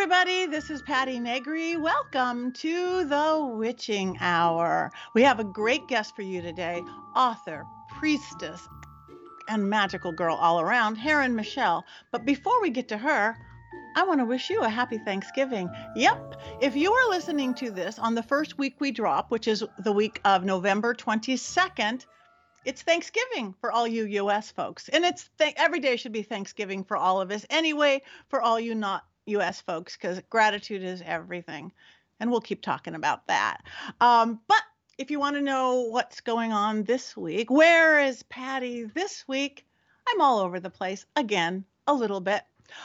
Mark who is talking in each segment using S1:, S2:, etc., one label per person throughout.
S1: everybody. This is Patti Negri. Welcome to the Witching Hour. We have a great guest for you today author, priestess, and magical girl all around, Heron Michelle. But before we get to her, I want to wish you a happy Thanksgiving. Yep, if you are listening to this on the first week we drop, which is the week of November 22nd, it's Thanksgiving for all you US folks. And it's th- every day should be Thanksgiving for all of us anyway, for all you not US folks, because gratitude is everything. And we'll keep talking about that. Um, but if you want to know what's going on this week, where is Patti this week? I'm all over the place again, a little bit.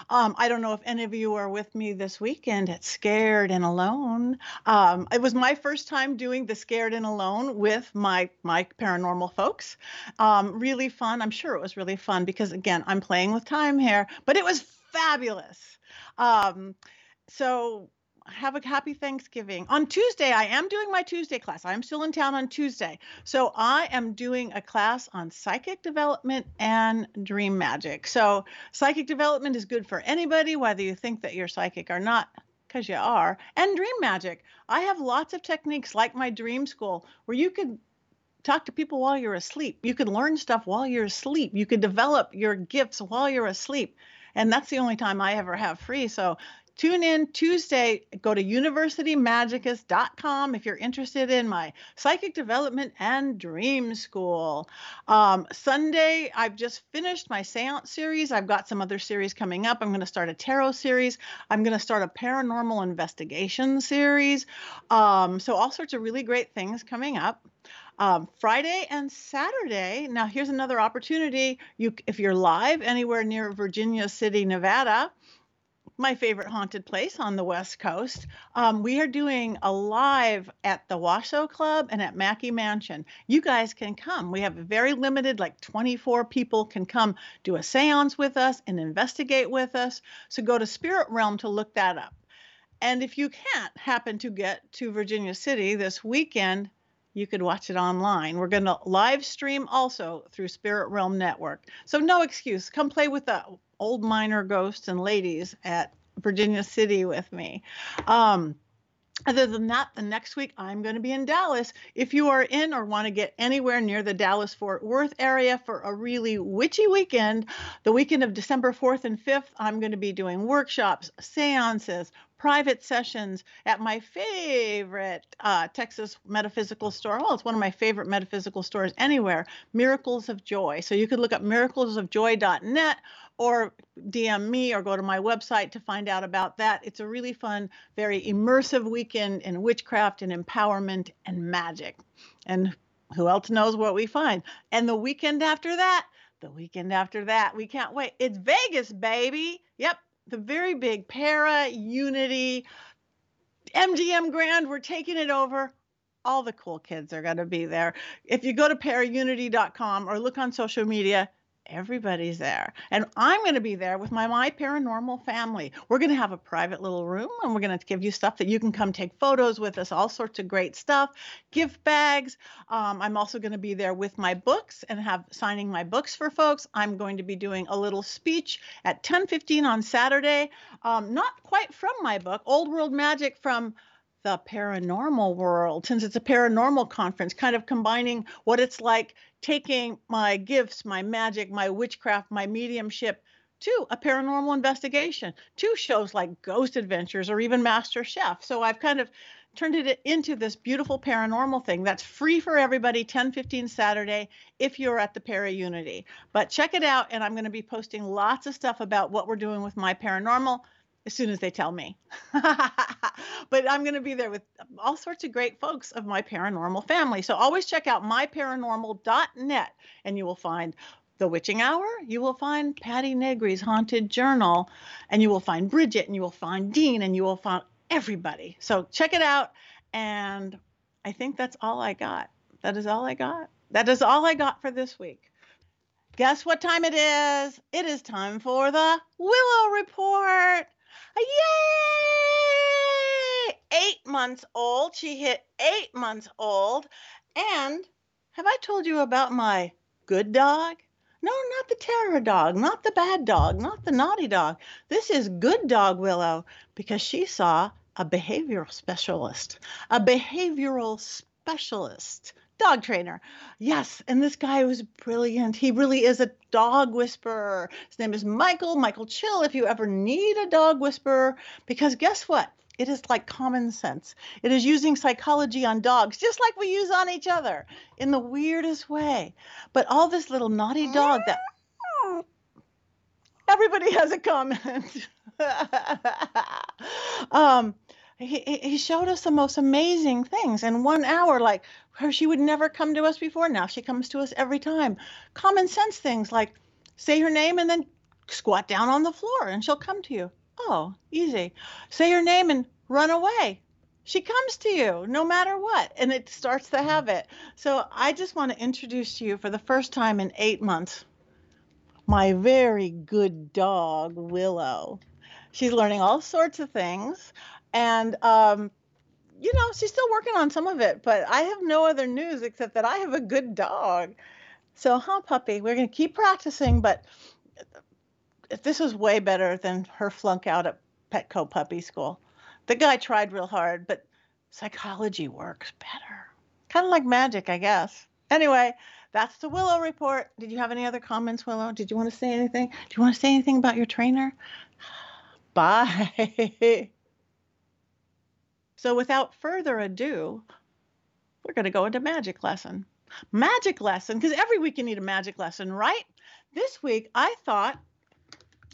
S1: Um, I don't know if any of you are with me this weekend at Scared and Alone. Um, it was my first time doing the Scared and Alone with my my paranormal folks. Um, really fun. I'm sure it was really fun because again, I'm playing with time here, but it was fabulous. Um, so have a happy Thanksgiving. On Tuesday, I am doing my Tuesday class. I'm still in town on Tuesday. So I am doing a class on psychic development and dream magic. So psychic development is good for anybody, whether you think that you're psychic or not, because you are. And dream magic. I have lots of techniques like my dream school where you could talk to people while you're asleep. You could learn stuff while you're asleep. You could develop your gifts while you're asleep and that's the only time I ever have free. So tune in Tuesday. Go to universitymagicus.com if you're interested in my psychic development and dream school. Um, Sunday, I've just finished my seance series. I've got some other series coming up. I'm going to start a tarot series. I'm going to start a paranormal investigation series. Um, so, all sorts of really great things coming up. Um, Friday and Saturday. Now, here's another opportunity. You, if you're live anywhere near Virginia City, Nevada, my favorite haunted place on the West Coast. Um, we are doing a live at the Washoe Club and at Mackay Mansion. You guys can come. We have a very limited, like 24 people can come do a seance with us and investigate with us. So go to Spirit Realm to look that up. And if you can't happen to get to Virginia City this weekend, you could watch it online. We're going to live stream also through Spirit Realm Network. So no excuse. Come play with the old miner ghosts and ladies at Virginia City with me. Um, other than that, the next week I'm going to be in Dallas. If you are in or want to get anywhere near the Dallas Fort Worth area for a really witchy weekend, the weekend of December 4th and 5th, I'm going to be doing workshops, seances, private sessions at my favorite uh, Texas metaphysical store. Well, it's one of my favorite metaphysical stores anywhere, Miracles of Joy. So you could look up miraclesofjoy.net or DM me or go to my website to find out about that. It's a really fun, very immersive weekend in witchcraft and empowerment and magic. And who else knows what we find? And the weekend after that, the weekend after that, we can't wait. It's Vegas, baby. Yep, the very big para unity mgm grand we're taking it over all the cool kids are going to be there if you go to paraunity.com or look on social media everybody's there. And I'm going to be there with my My Paranormal family. We're going to have a private little room and we're going to give you stuff that you can come take photos with us, all sorts of great stuff, gift bags. Um, I'm also going to be there with my books and have signing my books for folks. I'm going to be doing a little speech at 10:15 on Saturday, um, not quite from my book, Old World Magic from the paranormal world, since it's a paranormal conference, kind of combining what it's like taking my gifts, my magic, my witchcraft, my mediumship to a paranormal investigation, to shows like Ghost Adventures or even Master Chef. So I've kind of turned it into this beautiful paranormal thing that's free for everybody 10 15 saturday if you're at the para unity but check it out and i'm going to be posting lots of stuff about what we're doing with my paranormal as soon as they tell me. but I'm going to be there with all sorts of great folks of my paranormal family. So always check out myparanormal.net and you will find the Witching Hour, you will find Patti Negri's Haunted Journal, and you will find Bridget, and you will find Dean, and you will find everybody. So check it out. And I think that's all I got. That is all I got. That is all I got for this week. Guess what time it is? It is time for the Willow Report. Yay! Eight months old. She hit eight months old. And have I told you about my good dog? No, not the terror dog, not the bad dog, not the naughty dog. This is good dog Willow because she saw a behavioral specialist, a behavioral specialist dog trainer. Yes, and this guy was brilliant. He really is a dog whisperer. His name is Michael, Michael Chill, if you ever need a dog whisperer, because guess what? It is like common sense. It is using psychology on dogs, just like we use on each other in the weirdest way. But all this little naughty dog that everybody has a comment. um, he, he showed us the most amazing things in one hour like her she would never come to us before. Now she comes to us every time. Common sense things like say her name and then squat down on the floor and she'll come to you. Oh easy. Say her name and run away. She comes to you no matter what and it starts the habit so i just want to introduce to you for the first time in eight months my very good dog willow. She's learning all sorts of things and um, you know she's still working on some of it but i have no other news except that i have a good dog. So huh puppy we're going to keep practicing but this is way better than her flunk out at petco puppy school. The guy tried real hard but psychology works better. Kind of like magic i guess. Anyway that's the willow report. Did you have any other comments willow? Did you want to say anything? Do you want to say anything about your trainer? Bye So without further ado, we're going to go into magic lesson. Magic lesson, because every week you need a magic lesson, right? This week I thought,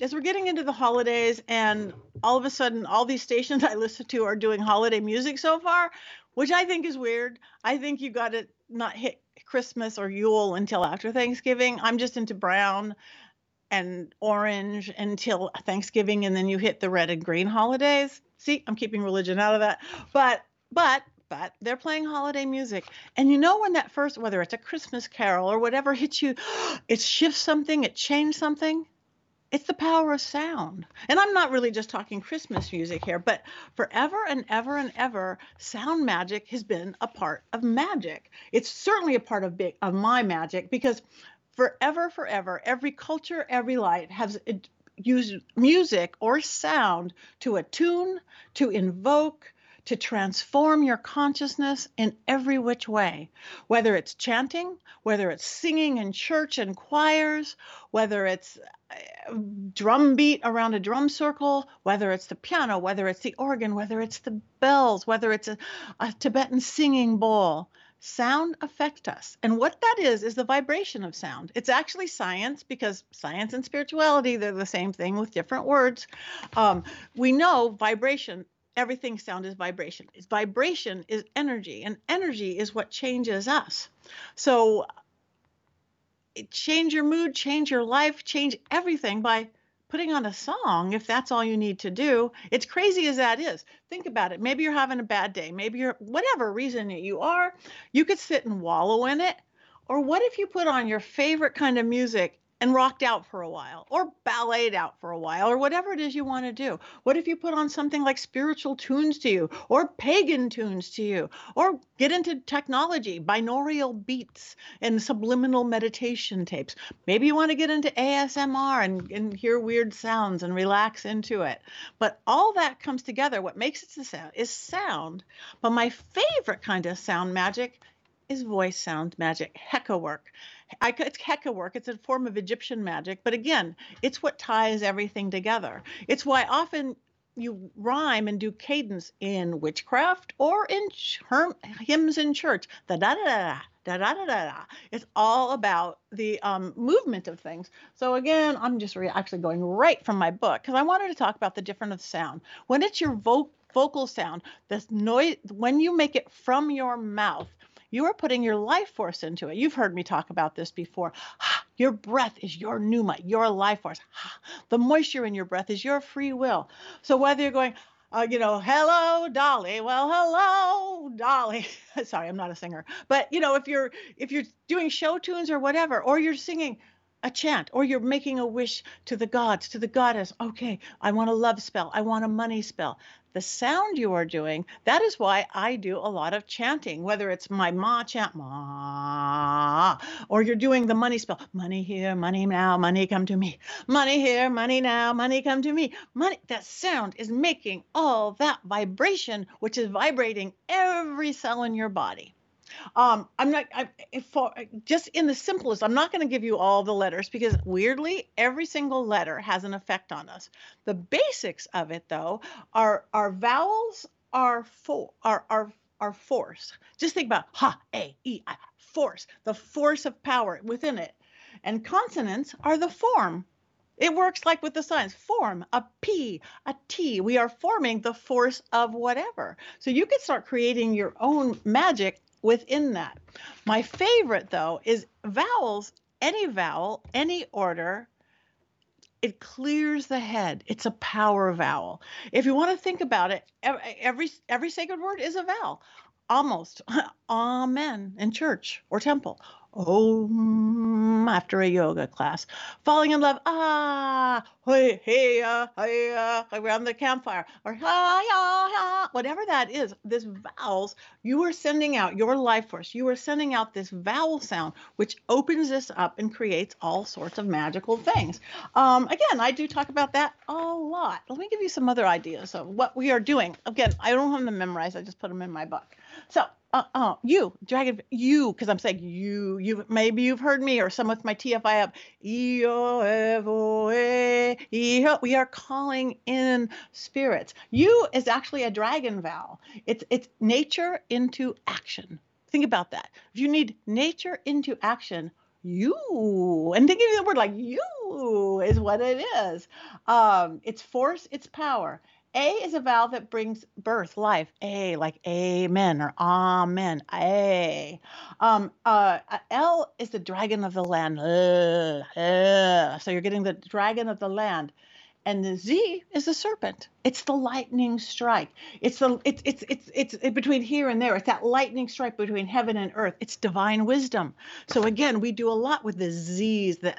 S1: as we're getting into the holidays and all of a sudden all these stations I listen to are doing holiday music so far, which I think is weird. I think you got to not hit Christmas or Yule until after Thanksgiving. I'm just into brown and orange until Thanksgiving, and then you hit the red and green holidays. See, I'm keeping religion out of that. But, but, but they're playing holiday music. And you know when that first, whether it's a Christmas carol or whatever hits you, it shifts something, it changed something. It's the power of sound. And I'm not really just talking Christmas music here, but forever and ever and ever, sound magic has been a part of magic. It's certainly a part of big of my magic because forever, forever, every culture, every light has use music or sound to attune, to invoke, to transform your consciousness in every which way, whether it's chanting, whether it's singing in church and choirs, whether it's uh, drum beat around a drum circle, whether it's the piano, whether it's the organ, whether it's the bells, whether it's a, a Tibetan singing bowl sound affect us. And what that is is the vibration of sound. It's actually science because science and spirituality they're the same thing with different words. Um, we know vibration everything sound is vibration. Is vibration is energy and energy is what changes us. So change your mood change your life change everything by putting on a song if that's all you need to do. It's crazy as that is. Think about it. Maybe you're having a bad day. Maybe you're whatever reason that you are, you could sit and wallow in it. Or what if you put on your favorite kind of music and rocked out for a while or balleted out for a while or whatever it is you want to do? What if you put on something like spiritual tunes to you or pagan tunes to you or get into technology, binaural beats and subliminal meditation tapes? Maybe you want to get into ASMR and, and hear weird sounds and relax into it. But all that comes together. What makes it the sound is sound. But my favorite kind of sound magic is voice sound magic, Heka work. I, it's Heka work. It's a form of Egyptian magic, but again, it's what ties everything together. It's why often you rhyme and do cadence in witchcraft or in ch- hymns in church. Da da da da da da da da. da. It's all about the um, movement of things. So again, I'm just re- actually going right from my book because I wanted to talk about the difference of sound. When it's your vo- vocal sound, this noise when you make it from your mouth, you are putting your life force into it. You've heard me talk about this before. Your breath is your pneuma, your life force. The moisture in your breath is your free will. So whether you're going, uh, you know, hello, Dolly. Well, hello, Dolly. Sorry, I'm not a singer, but you know, if you're if you're doing show tunes or whatever, or you're singing, a chant or you're making a wish to the gods, to the goddess. Okay, I want a love spell. I want a money spell. The sound you are doing, that is why I do a lot of chanting, whether it's my ma chant, ma, or you're doing the money spell, money here, money now, money come to me, money here, money now, money come to me. Money, that sound is making all that vibration, which is vibrating every cell in your body. Um, I'm not I, for just in the simplest. I'm not going to give you all the letters because weirdly, every single letter has an effect on us. The basics of it, though, are our vowels are for are are are force. Just think about ha, a, e, i, force, the force of power within it, and consonants are the form. It works like with the signs form, a P, a T. We are forming the force of whatever. So you can start creating your own magic within that. My favorite, though, is vowels. Any vowel, any order, it clears the head. It's a power vowel. If you want to think about it, every every sacred word is a vowel. Almost. Amen in church or temple. Om after a yoga class. Falling in love. Ah, hey, hey, uh, hey, uh, around the campfire. Or ha, ya, ha, whatever that is. This vowels, you are sending out your life force. You are sending out this vowel sound, which opens this up and creates all sorts of magical things. Um, again, I do talk about that a lot. Let me give you some other ideas of what we are doing. Again, I don't have them memorized. I just put them in my book. So uh, uh, you, dragon, you, because I'm saying you, you, maybe you've heard me or some with my TFI up. We are calling in spirits. You is actually a dragon vowel. It's it's nature into action. Think about that. If you need nature into action, you and thinking of the word like you is what it is. Um, it's force, it's power. A is a vowel that brings birth, life. A, like amen or amen. A. Um, uh, L is the dragon of the land. So you're getting the dragon of the land. And the Z is the serpent. It's the lightning strike. It's the it's it's it's it's between here and there. It's that lightning strike between heaven and earth. It's divine wisdom. So again, we do a lot with the Z's, the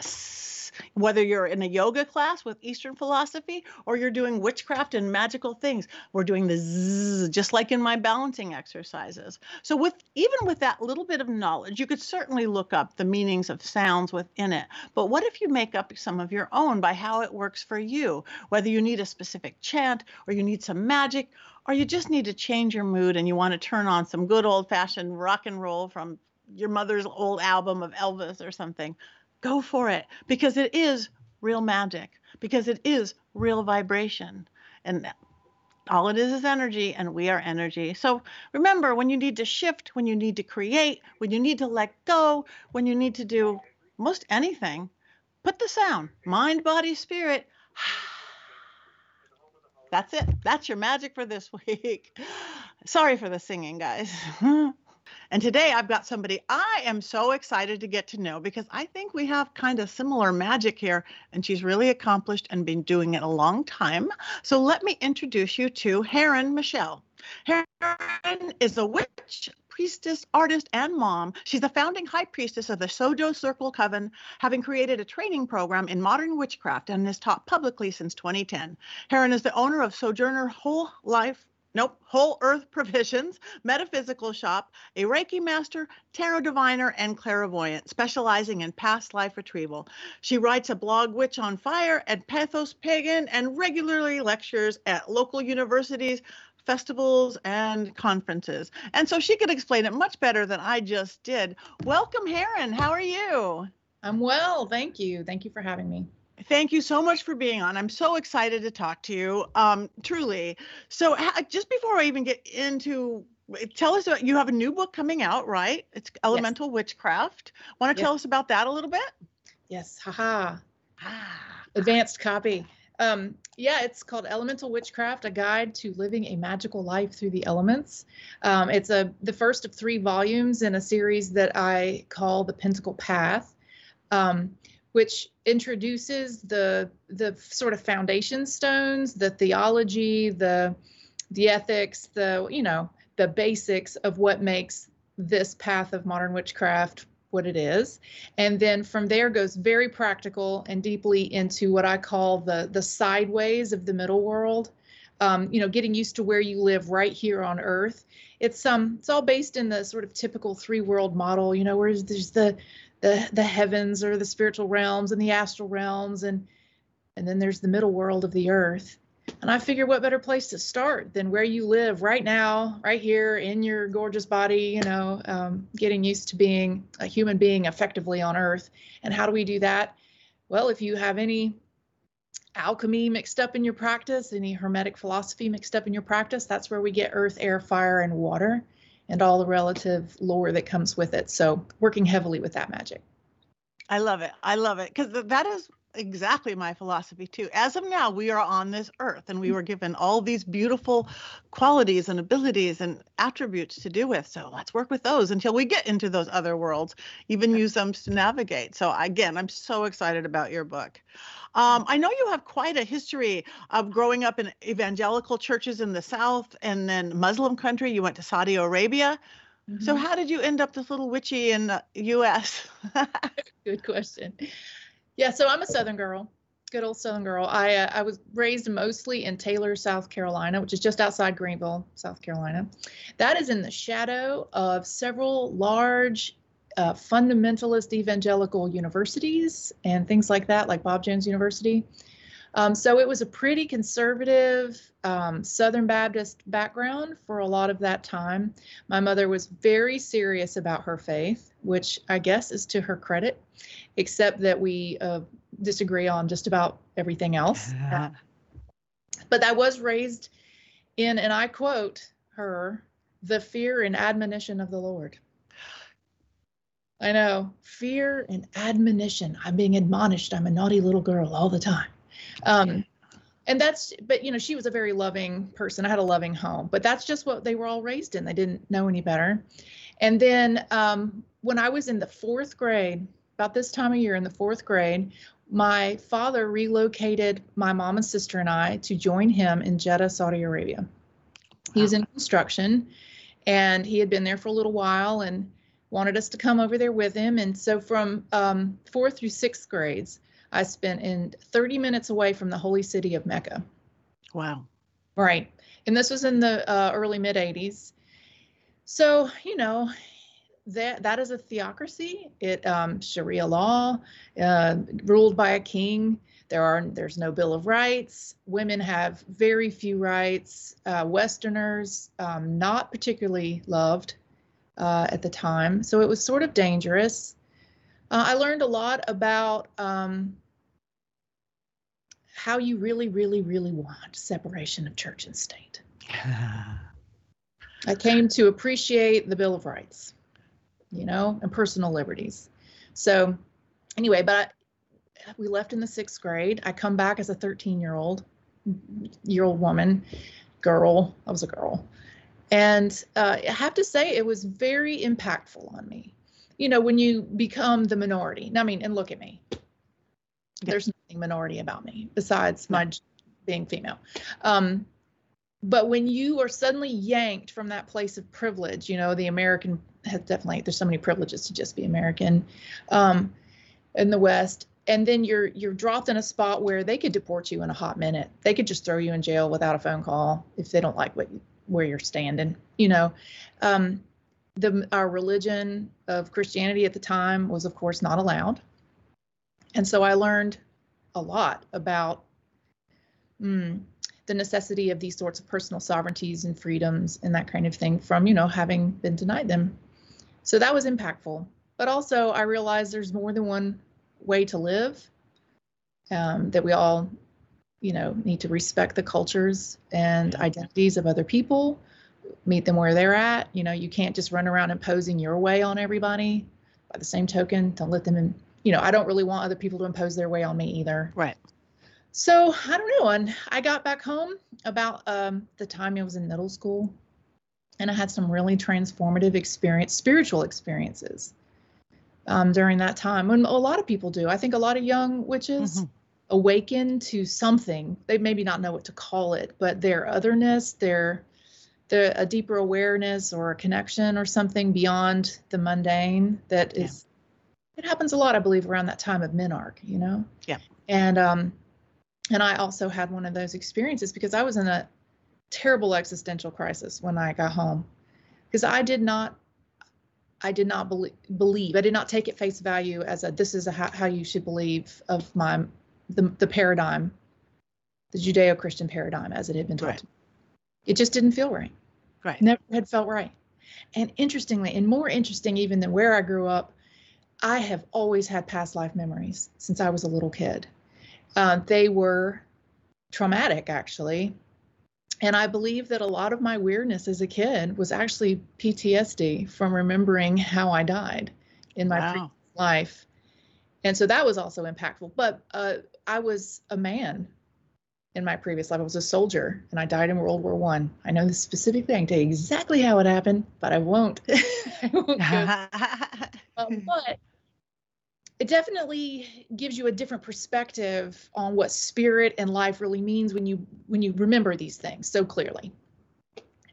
S1: whether you're in a yoga class with Eastern philosophy or you're doing witchcraft and magical things. We're doing the zzz, just like in my balancing exercises. So with even with that little bit of knowledge, you could certainly look up the meanings of sounds within it. But what if you make up some of your own by how it works for you? Whether you need a specific chant or you need some magic or you just need to change your mood and you want to turn on some good old fashioned rock and roll from your mother's old album of Elvis or something go for it because it is real magic, because it is real vibration. And all it is is energy, and we are energy. So remember when you need to shift, when you need to create, when you need to let go, when you need to do most anything, put the sound mind, body, spirit. That's it. That's your magic for this week. Sorry for the singing, guys. And today I've got somebody I am so excited to get to know because I think we have kind of similar magic here, and she's really accomplished and been doing it a long time. So let me introduce you to Heron Michelle. Heron is a witch, priestess, artist, and mom. She's the founding high priestess of the Sojo Circle Coven, having created a training program in modern witchcraft and has taught publicly since 2010. Heron is the owner of Sojourner Whole Life Nope. Whole Earth Provisions, Metaphysical Shop, a Reiki Master, Tarot Diviner, and Clairvoyant, specializing in past life retrieval. She writes a blog, Witch on Fire, and Patheos Pagan, and regularly lectures at local universities, festivals, and conferences. And so she could explain it much better than I just did. Welcome, Heron. How are you?
S2: I'm well. Thank you. Thank you for having me.
S1: Thank you so much for being on. I'm so excited to talk to you. Um, truly. So, just before I even get into, tell us about you have a new book coming out, right? It's Elemental yes. Witchcraft. Want to tell us about that a little bit?
S2: Yes. Haha. Ah. Advanced copy. Um, yeah, it's called Elemental Witchcraft: A Guide to Living a Magical Life Through the Elements. Um, it's a the first of three volumes in a series that I call the Pentacle Path. Um, which introduces the the sort of foundation stones, the theology, the the ethics, the you know the basics of what makes this path of modern witchcraft what it is. And then from there goes very practical and deeply into what i call the the sideways of the middle world. Um, you know getting used to where you live right here on earth. It's um it's all based in the sort of typical three world model you know where there's the the the heavens or the spiritual realms and the astral realms and and then there's the middle world of the earth and I figure what better place to start than where you live right now, right here in your gorgeous body, you know, um, getting used to being a human being effectively on earth. And how do we do that? Well, if you have any alchemy mixed up in your practice, any hermetic philosophy mixed up in your practice, that's where we get earth, air, fire, and water and all the relative lore that comes with it. So, working heavily with that magic.
S1: I love it. I love it because that is exactly my philosophy too. As of now, we are on this earth and we mm. were given all these beautiful qualities and abilities and attributes to do with. So let's work with those until we get into those other worlds, even use them to navigate. So again, I'm so excited about your book. Um, I know you have quite a history of growing up in evangelical churches in the South and then Muslim country. You went to Saudi Arabia. Mm-hmm. So how did you end up this little witchy in the U.S.?
S2: Good question. Yeah, so I'm a Southern girl, good old Southern girl. I uh, I was raised mostly in Taylor, South Carolina, which is just outside Greenville, South Carolina. That is in the shadow of several large uh, fundamentalist evangelical universities and things like that, like Bob Jones University. Um, so it was a pretty conservative um, Southern Baptist background for a lot of that time. My mother was very serious about her faith, which I guess is to her credit, except that we uh, disagree on just about everything else. but I was raised in, and I quote her, the fear and admonition of the Lord. I know, fear and admonition. I'm being admonished. I'm a naughty little girl all the time. Um, and that's, but you know, she was a very loving person. I had a loving home, but that's just what they were all raised in. They didn't know any better. And then um, when I was in the fourth grade, about this time of year in the fourth grade, my father relocated my mom and sister and I to join him in Jeddah, Saudi Arabia. He was in construction and he had been there for a little while and wanted us to come over there with him. And so from um, fourth through sixth grades, I spent in 30 minutes away from the holy city of Mecca.
S1: Wow.
S2: Right. And this was in the uh, early mid 80s. So, you know, that that is a theocracy. It um, Sharia law, uh, ruled by a king. There are there's no Bill of Rights. Women have very few rights. Uh, Westerners um, not particularly loved uh, at the time, so it was sort of dangerous. Uh, I learned a lot about um, how you really, really, really want separation of church and state. I came to appreciate the Bill of Rights, you know, and personal liberties. So, anyway, but I, we left in the sixth grade. I come back as a 13 year old, year old woman, girl. I was a girl. And uh, I have to say, it was very impactful on me you know, when you become the minority. I mean, and look at me. Yeah. There's nothing minority about me besides my being female. Um, but when you are suddenly yanked from that place of privilege, you know, the American has definitely there's so many privileges to just be American um, in the West, and then you're you're dropped in a spot where they could deport you in a hot minute. They could just throw you in jail without a phone call if they don't like what where you're standing. You know, um, the our religion of Christianity at the time was of course not allowed. And so I learned a lot about mm, the necessity of these sorts of personal sovereignties and freedoms and that kind of thing from, you know, having been denied them. So that was impactful. But also I realized there's more than one way to live. Um, that we all, you know, need to respect the cultures and identities of other people meet them where they're at. You know, you can't just run around imposing your way on everybody. By the same token, don't let them in. You know, I don't really want other people to impose their way on me either.
S1: Right.
S2: So I don't know. And I got back home about um, the time I was in middle school, and I had some really transformative experience, spiritual experiences um, during that time. And a lot of people do. I think a lot of young witches. Mm-hmm awaken to something they maybe not know what to call it but their otherness their the, a deeper awareness or a connection or something beyond the mundane that is it happens a lot, I believe, around that time of Menarche, you know?
S1: Yeah.
S2: And um and I also had one of those experiences because I was in a terrible existential crisis when I got home. Because I did not I did not believe, believe I did not take it face value as a this is a how, how you should believe of my the, the paradigm, the Judeo-Christian paradigm as it had been taught.
S1: Right.
S2: It just didn't feel right.
S1: Right.
S2: Never had felt right. And interestingly, and more interesting even than where I grew up, I have always had past life memories since I was a little kid. Uh, they were traumatic, actually. And I believe that a lot of my weirdness as a kid was actually PTSD from remembering how I died in my
S1: Wow.
S2: life. And so that was also impactful. But uh, I was a man in my previous life. I was a soldier and I died in World War One. I. know this specifically. I can tell you exactly how it happened, but I won't. I won't um, but it definitely gives you a different perspective on what spirit and life really means when you when you remember these things so clearly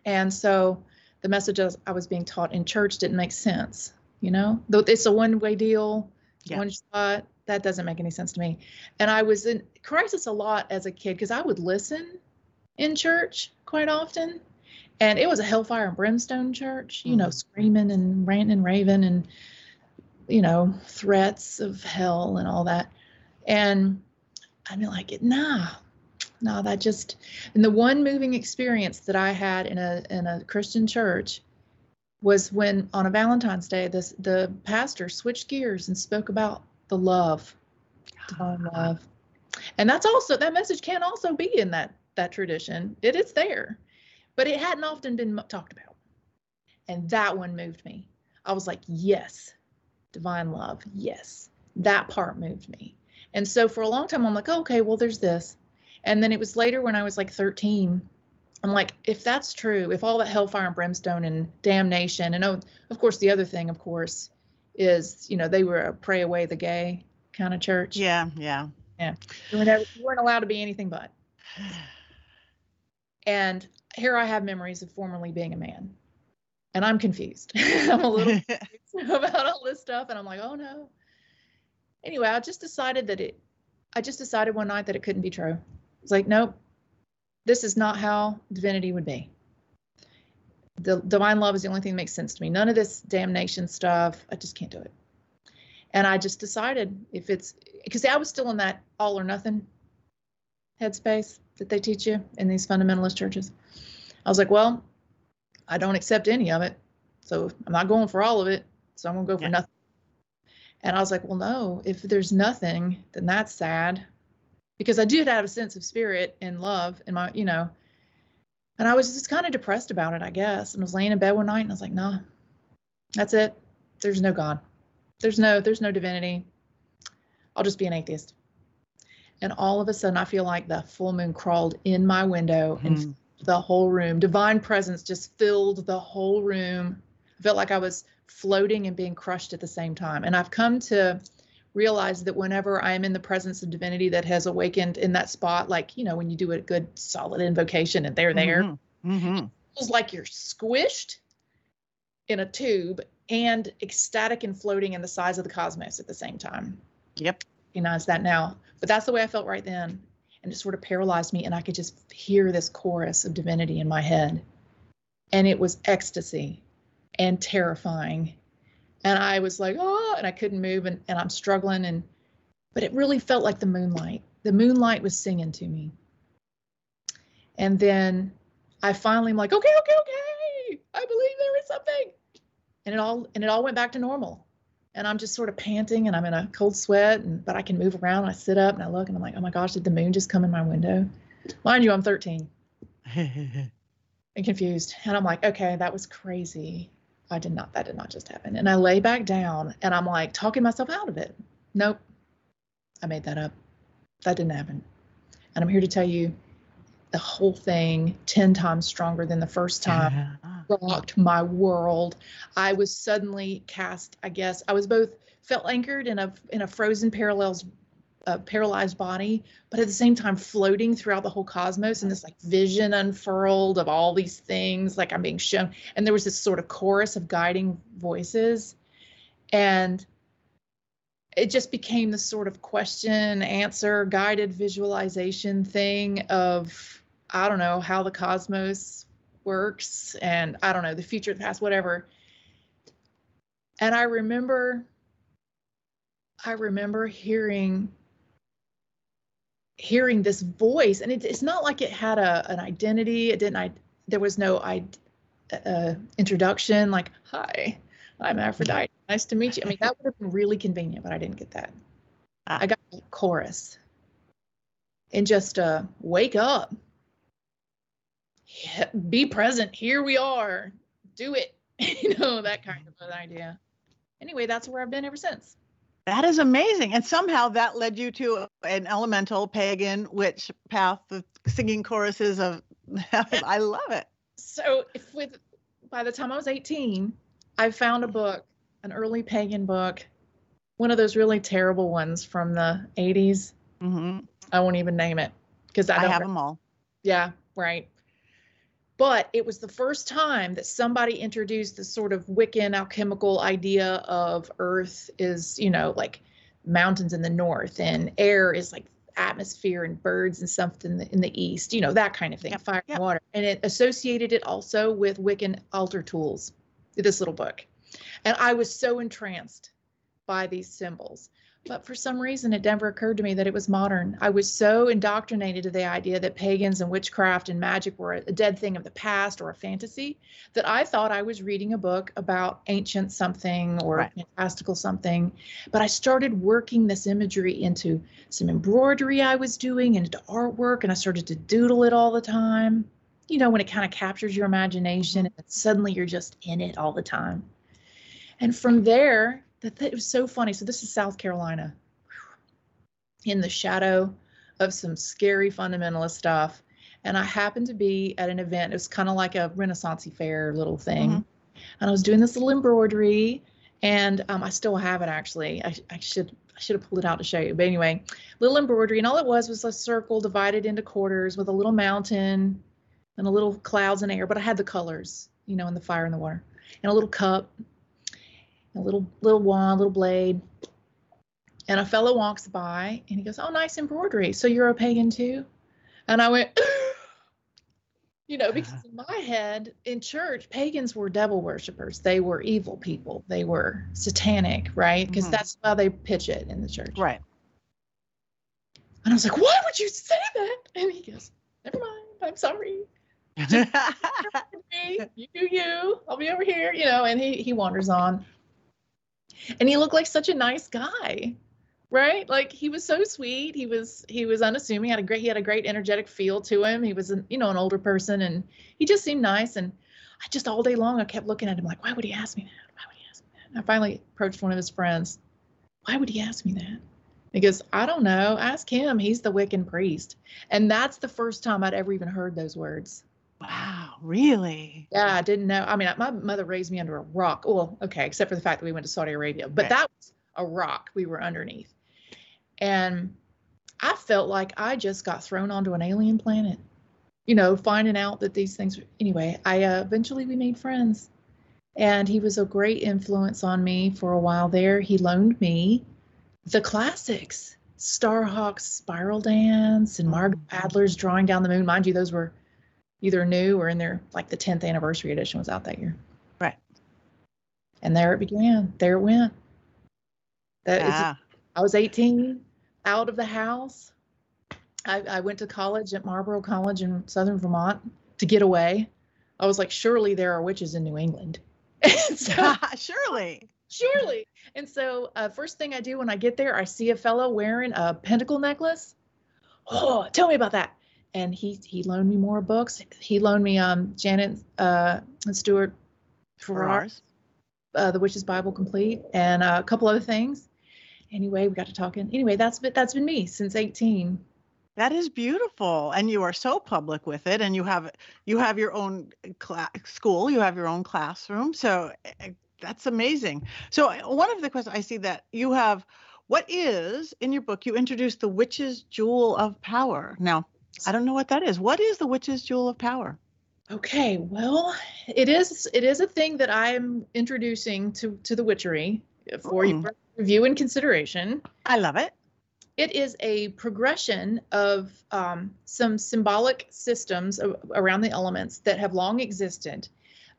S2: and so the messages i was being taught in church didn't make sense you know though it's a one way deal
S1: Yeah.
S2: one shot that doesn't make any sense to me and i was in crisis a lot as a kid because i would listen in church quite often and it was a hellfire and brimstone church you know
S1: Mhm.
S2: screaming and ranting and raving and you know threats of hell and all that. And i'd be like nah nah, that just and the one moving experience that i had in a in a christian church was when on a valentine's day this the pastor switched gears and spoke about the love divine ah. love. And that's also that message can also be in that that tradition. It is there but it hadn't often been talked about. And that one moved me. I was like yes divine love. Yes that part moved me. And so for a long time i'm like okay well there's this. And then it was later when i was like 13 i'm like if that's true if all that hellfire and brimstone and damnation and oh of course the other thing of course is you know they were a pray away the gay kind of church.
S1: Yeah, yeah.
S2: you, were never, you weren't allowed to be anything but. And here i have memories of formerly being a man and i'm confused. I'm a little confused about all this stuff and i'm like oh no. Anyway i just decided that it i just decided one night that it couldn't be true. It's like nope. This is not how divinity would be. The divine love is the only thing that makes sense to me. None of this damnation stuff. I just can't do it. And i just decided if it's because i was still in that all or nothing headspace that they teach you in these fundamentalist churches. I was like well i don't accept any of it. So i'm not going for all of it. So i'm going to go for
S1: Yeah.
S2: nothing. And i was like well no if there's nothing then that's sad. Because i did have a sense of spirit and love in my you know. And i was just kind of depressed about it i guess. And I was laying in bed one night and i was like nah that's it. There's no god. There's no there's no divinity. I'll just be an atheist. And all of a sudden i feel like the full moon crawled in my window and
S1: Mm.
S2: The whole room. Divine presence just filled the whole room. I felt like I was floating and being crushed at the same time. And I've come to realize that whenever I'm in the presence of divinity that has awakened in that spot, like, you know, when you do a good solid invocation and they're there,
S1: Mhm. Mhm.
S2: feels like you're squished in a tube and ecstatic and floating in the size of the cosmos at the same time.
S1: Yep.
S2: Recognize that now. But that's the way I felt right then. And it sort of paralyzed me, and I could just hear this chorus of divinity in my head. And it was ecstasy and terrifying. And I was like, oh, and I couldn't move, and, and I'm struggling. And but it really felt like the moonlight. The moonlight was singing to me. And then I finally am like, okay, okay, okay. I believe there is something. And it all and it all went back to normal. And I'm just sort of panting and I'm in a cold sweat, and but I can move around. I sit up and I look and I'm like, oh my gosh, did the moon just come in my window? Mind you, I'm 13 and confused. And I'm like, okay, that was crazy. I did not, that did not just happen. And I lay back down and I'm like talking myself out of it. Nope. I made that up. That didn't happen. And I'm here to tell you the whole thing 10 times stronger than the first time rocked my world. I was suddenly cast, I guess. I was both felt anchored in a in a frozen parallels uh, paralyzed body, but at the same time floating throughout the whole cosmos and this like vision unfurled of all these things like I'm being shown. And there was this sort of chorus of guiding voices. And it just became this sort of question answer guided visualization thing of I don't know how the cosmos works and I don't know the future, the past, whatever. And I remember I remember hearing hearing this voice and it, it's not like it had a an identity. It didn't i there was no i uh, introduction like hi i'm aphrodite. Nice to meet you. I mean that would have been really convenient but i didn't get that. Ah. i got a chorus. And just uh wake up be present here we are do it you know that kind of an idea anyway that's where i've been ever since
S1: that is amazing. And somehow that led you to an elemental pagan witch path of singing choruses of I love it.
S2: So if with by the time I was 18, I found a book, an early pagan book, one of those really terrible ones from the 80s. Mm-hmm. I won't even name it because I,
S1: I have them all.
S2: Yeah, right. But it was the first time that somebody introduced this sort of Wiccan alchemical idea of Earth is, you know, like mountains in the north and air is like atmosphere and birds and something in the, in the east, you know, that kind of thing, yep. fire yep. and water. And it associated it also with Wiccan altar tools, this little book. And I was so entranced by these symbols. But for some reason, it never occurred to me that it was modern. I was so indoctrinated to the idea that pagans and witchcraft and magic were a dead thing of the past or a fantasy that I thought I was reading a book about ancient something or right. fantastical something. But I started working this imagery into some embroidery I was doing and into artwork, and I started to doodle it all the time. You know, when it kind of captures your imagination mm-hmm. and suddenly you're just in it all the time. And from there, that, that it was so funny. So this is South Carolina, in the shadow of some scary fundamentalist stuff. And I happened to be at an event. It was kind of like a Renaissance fair little thing. Mm-hmm. And I was doing this little embroidery, and um, I still have it actually. I, I should I should have pulled it out to show you. But anyway, little embroidery, and all it was was a circle divided into quarters with a little mountain and a little clouds and air. But I had the colors, you know, and the fire and the water, and a little cup a little little wand, little blade. And a fellow walks by and he goes, "Oh, nice embroidery. So you're a pagan too?" And I went, you know, because in my head, in church, pagans were devil worshippers. They were evil people. They were satanic, right? Because mm-hmm. that's how they pitch it in the church.
S1: Right.
S2: And I was like, why would you say that? And he goes, never mind. I'm sorry. you do you. I'll be over here, you know. And he he wanders on and he looked like such a nice guy right? Like he was so sweet. He was he was unassuming He had a great he had a great energetic feel to him. He was an, you know an older person and he just seemed nice. And i just all day long i kept looking at him like why would he ask me that? Why would he ask me that? And i finally approached one of his friends. Why would he ask me that? He goes i don't know. Ask him. He's the wiccan priest. And that's the first time i'd ever even heard those words
S1: Wow, really?
S2: Yeah, I didn't know. I mean, my mother raised me under a rock. Well, okay, except for the fact that we went to Saudi Arabia, but right. that was a rock we were underneath. And I felt like I just got thrown onto an alien planet. You know, finding out that these things. Anyway, I uh, eventually we made friends, and he was a great influence on me for a while there. He loaned me the classics, Starhawk's Spiral Dance and Margaret mm-hmm. Adler's Drawing Down the Moon. Mind you, those were either new or in their like the 10th anniversary edition was out that year.
S1: Right.
S2: And there it began. There it went. That yeah. is, I was 18, out of the house. I, I went to college at Marlboro College in Southern Vermont to get away. I was like, surely there are witches in New England.
S1: so, surely.
S2: Surely. And so, uh, first thing I do when I get there, I see a fellow wearing a pentacle necklace. Oh, tell me about that and he he loaned me more books. He loaned me um Janet uh Stewart Farrar's uh, The Witch's Bible Complete and uh, a couple other things. Anyway, we got to talking. Anyway, that's been that's been me since 18.
S1: That is beautiful, and you are so public with it, and you have you have your own class, school, you have your own classroom, so uh, that's amazing. So one of the questions I see that you have, what is in your book? You introduced the witch's jewel of power. Now, I don't know what that is. What is the witch's jewel of power?
S2: Okay, well, it is it is a thing that I'm introducing to to the witchery for mm. you review and consideration.
S1: I love it.
S2: It is a progression of um, some symbolic systems around the elements that have long existed.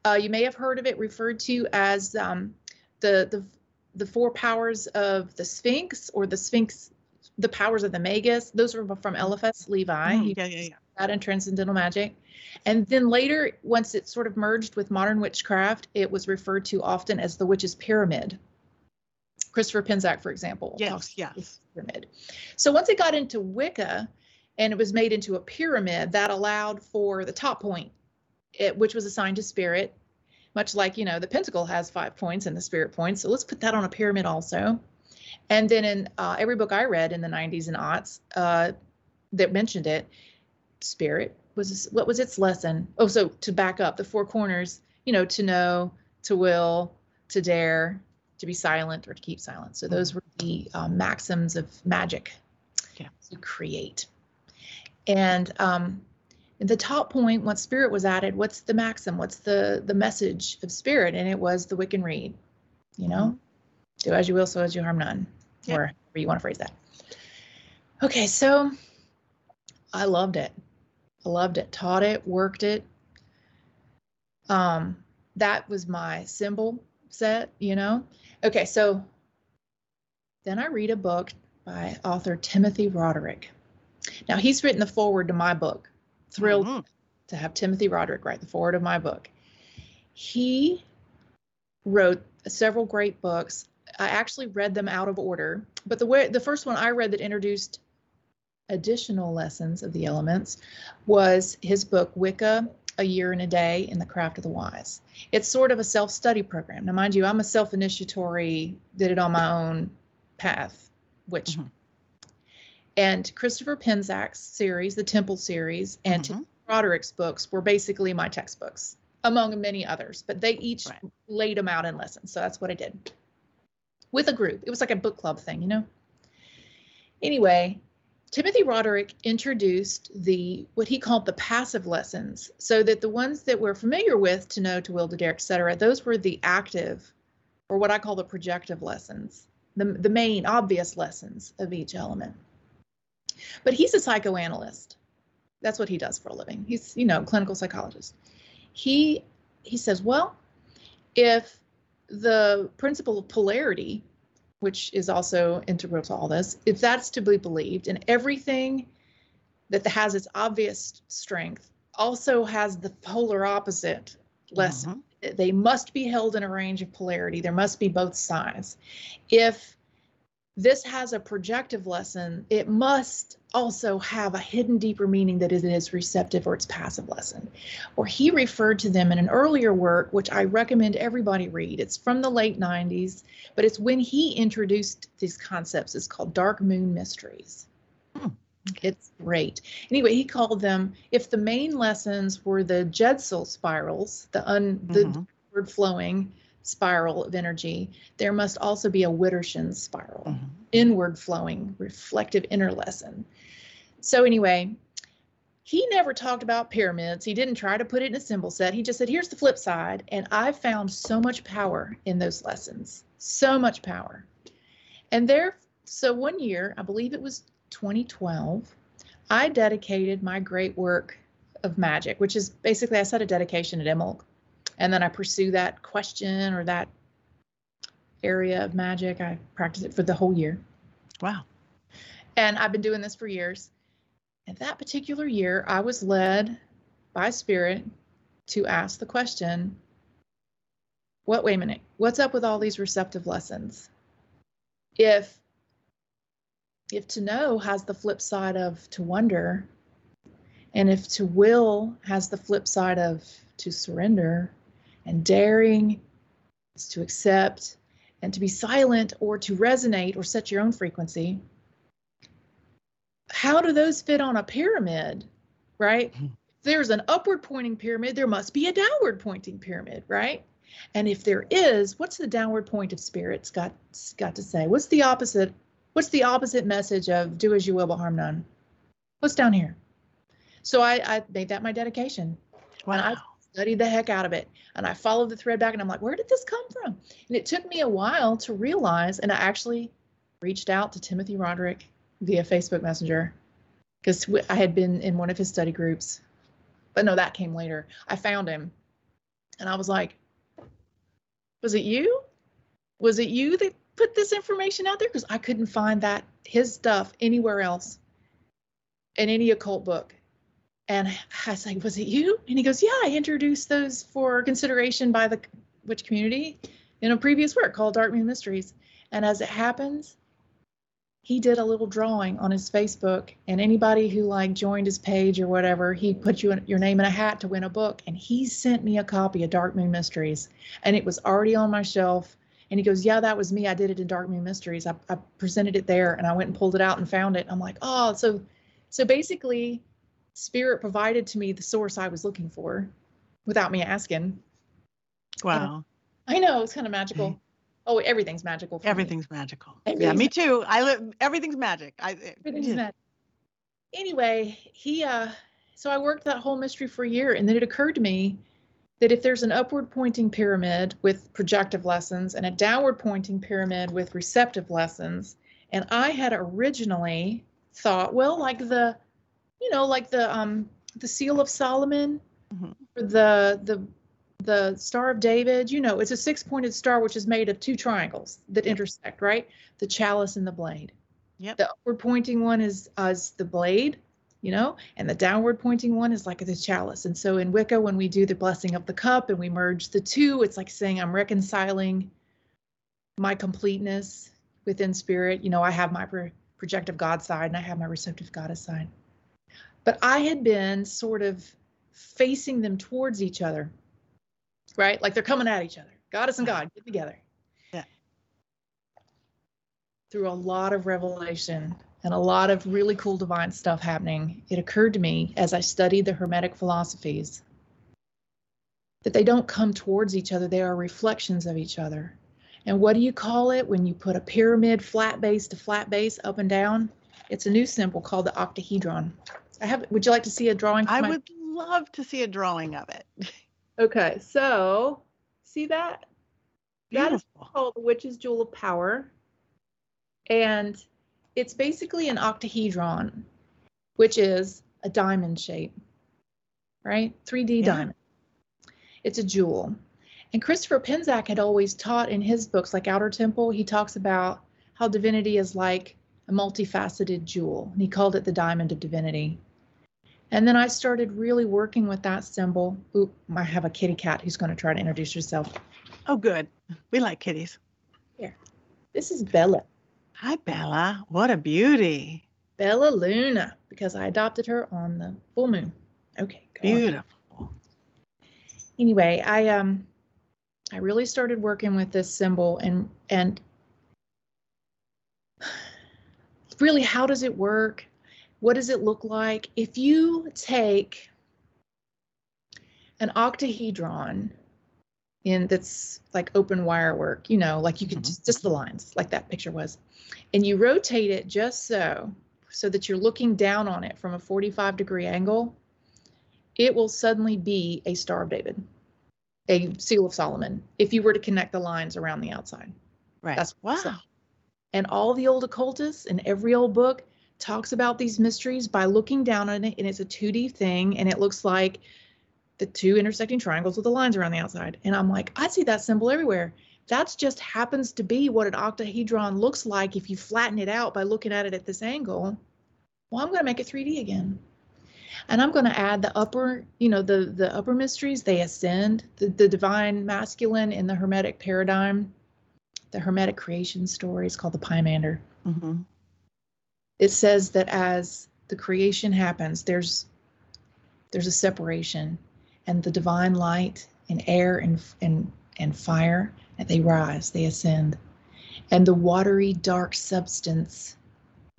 S2: Uh, you may have heard of it referred to as um, the, the the four powers of the Sphinx or the Sphinx, the powers of the Magus. Those were from Eliphas Levi.
S1: Mm, yeah, yeah, yeah.
S2: That in Transcendental Magic. And then later, once it sort of merged with modern witchcraft, it was referred to often as the witch's pyramid. Christopher Penczak, for example.
S1: Yes, yes.
S2: Pyramid. So once it got into Wicca and it was made into a pyramid, that allowed for the top point, it, which was assigned to spirit, much like, you know, the pentacle has five points and the spirit points. So let's put that on a pyramid also. And then in uh, every book I read in the 90s and aughts uh, that mentioned it, spirit was what was its lesson? Oh, so to back up, the four corners, you know, to know, to will, to dare, to be silent, or to keep silent. So those were the um, maxims of magic
S1: yeah.
S2: to create. And um, the top point, once spirit was added, what's the maxim? What's the the message of spirit? And it was the Wiccan Rede. You know, mm-hmm. do as you will, so as you harm none, or however you want to phrase that. Okay, so I loved it. I loved it. Taught it, worked it. Um, that was my symbol set. You know. Okay, so then I read a book by author Timothy Roderick. Now he's written the foreword to my book thrilled mm-hmm. to have Timothy Roderick write the foreword of my book. He wrote several great books. I actually read them out of order, but the way the first one I read that introduced additional lessons of the elements was his book Wicca a year and a day in the craft of the wise. It's sort of a self-study program. Now mind you, I'm a self-initiatory, did it on my own path, which mm-hmm and Christopher Penczak's series, the Temple series, and mm-hmm. Roderick's books were basically my textbooks, among many others. But they each right. laid them out in lessons, so that's what I did with a group. It was like a book club thing, you know. Anyway, Timothy Roderick introduced the what he called the passive lessons, so that the ones that we're familiar with, to know, to will, to dare, etc., those were the active, or what I call the projective lessons, the the main obvious lessons of each element. But he's a psychoanalyst. That's what he does for a living. He's, you know, clinical psychologist. He he says, well, if the principle of polarity, which is also integral to all this, if that's to be believed, and everything that has its obvious strength also has the polar opposite lesson. Mm-hmm. They must be held in a range of polarity. There must be both sides. If this has a projective lesson, it must also have a hidden deeper meaning that it is receptive or it's passive lesson. Or he referred to them in an earlier work, which I recommend everybody read. It's from the late 90s, but it's when he introduced these concepts. It's called Dark Moon Mysteries. Hmm. It's great. Anyway, he called them if the main lessons were the Deosil spirals, the un mm-hmm. the flowing, spiral of energy, there must also be a Widdershins spiral, mm-hmm. inward flowing, reflective inner lesson. So, anyway, he never talked about pyramids. He didn't try to put it in a symbol set. He just said, here's the flip side. And I found so much power in those lessons, so much power. And there, so one year, I believe it was 2012, I dedicated my great work of magic, which is basically I set a dedication at Imbolc and then I pursue that question or that area of magic. I practice it for the whole year.
S1: Wow.
S2: And I've been doing this for years. And that particular year, I was led by spirit to ask the question what, wait a minute, what's up with all these receptive lessons? If if to know has the flip side of to wonder, and if to will has the flip side of to surrender, and daring is to accept and to be silent or to resonate or set your own frequency. How do those fit on a pyramid, right? Mm-hmm. If there's an upward pointing pyramid, there must be a downward pointing pyramid, right? And if there is, what's the downward point of spirit's got got to say? What's the opposite? What's the opposite message of do as you will but harm none? What's down here? So I, I made that my dedication.
S1: Wow
S2: studied the heck out of it. And I followed the thread back and I'm like, where did this come from? And it took me a while to realize, and I actually reached out to Timothy Roderick via Facebook Messenger because I had been in one of his study groups. But no, that came later. I found him and I was like, was it you? Was it you that put this information out there? Because I couldn't find that, his stuff anywhere else in any occult book. And I was like, was it you? And he goes, yeah, I introduced those for consideration by the witch community in a previous work called Dark Moon Mysteries. And as it happens, he did a little drawing on his Facebook, and anybody who like joined his page or whatever, he put you in, your name in a hat to win a book. And he sent me a copy of Dark Moon Mysteries, and it was already on my shelf. And he goes, "Yeah, that was me. I did it in Dark Moon Mysteries. I, I presented it there, and I went and pulled it out and found it. I'm like, oh, so, so basically, Spirit provided to me the source I was looking for, without me asking.
S1: Wow.
S2: I know it's kind of magical. Oh, everything's magical.
S1: everything's me. magical. Everything's yeah, me too. I live. Everything's magic. I. Everything's yeah. magic.
S2: Anyway, he. uh So I worked that whole mystery for a year, and then it occurred to me that if there's an upward pointing pyramid with projective lessons and a downward pointing pyramid with receptive lessons, and I had originally thought, well, like the, you know, like the um the seal of Solomon, mm-hmm. the the the Star of David, you know, it's a six pointed star which is made of two triangles that intersect, right? The chalice and the blade.
S1: Yep.
S2: The upward pointing one is as the blade, you know, and the downward pointing one is like the chalice. And so in Wicca, when we do the blessing of the cup and we merge the two, it's like saying I'm reconciling my completeness within spirit. You know, I have my pro- projective God side and I have my receptive goddess side. But I had been sort of facing them towards each other right? Like they're coming at each other. Goddess and God, get together.
S1: Yeah.
S2: Through a lot of revelation and a lot of really cool divine stuff happening, it occurred to me as I studied the Hermetic philosophies that they don't come towards each other, they are reflections of each other. And what do you call it when you put a pyramid flat base to flat base up and down? It's a new symbol called the octahedron. I have would you like to see a drawing?
S1: I my- would love to see a drawing of it.
S2: Okay, so see that? Beautiful. That is called the Witch's Jewel of Power. And it's basically an octahedron, which is a diamond shape, right? 3D yeah. diamond. It's a jewel. And Christopher Penczak had always taught in his books, like Outer Temple, he talks about how divinity is like a multifaceted jewel. And he called it the diamond of divinity. And then I started really working with that symbol. Oop, I have a kitty cat who's going to try to introduce herself.
S1: Oh, good. We like kitties.
S2: Here. This is Bella.
S1: Hi, Bella. What a beauty.
S2: Bella Luna, because I adopted her on the full moon. Okay.
S1: Beautiful.
S2: Anyway, I um I really started working with this symbol and and really how does it work? What does it look like? If you take an octahedron in that's like open wire work, you know, like you could mm-hmm. just, just the lines, like that picture was, and you rotate it just so, so that you're looking down on it from a 45 degree angle, it will suddenly be a Star of David, a Seal of Solomon, if you were to connect the lines around the outside.
S1: Right. That's wow.
S2: And all the old occultists in every old book, talks about these mysteries by looking down on it, and it's a 2D thing, and it looks like the two intersecting triangles with the lines around the outside. And I'm like, I see that symbol everywhere. That just happens to be what an octahedron looks like if you flatten it out by looking at it at this angle. Well, I'm going to make it 3D again. And I'm going to add the upper, you know, the the upper mysteries, they ascend, the, the divine masculine in the hermetic paradigm, the hermetic creation story is called the Pymander. Mm-hmm it says that as the creation happens, there's there's a separation, and the divine light and air and and and fire, and they rise, they ascend, and the watery dark substance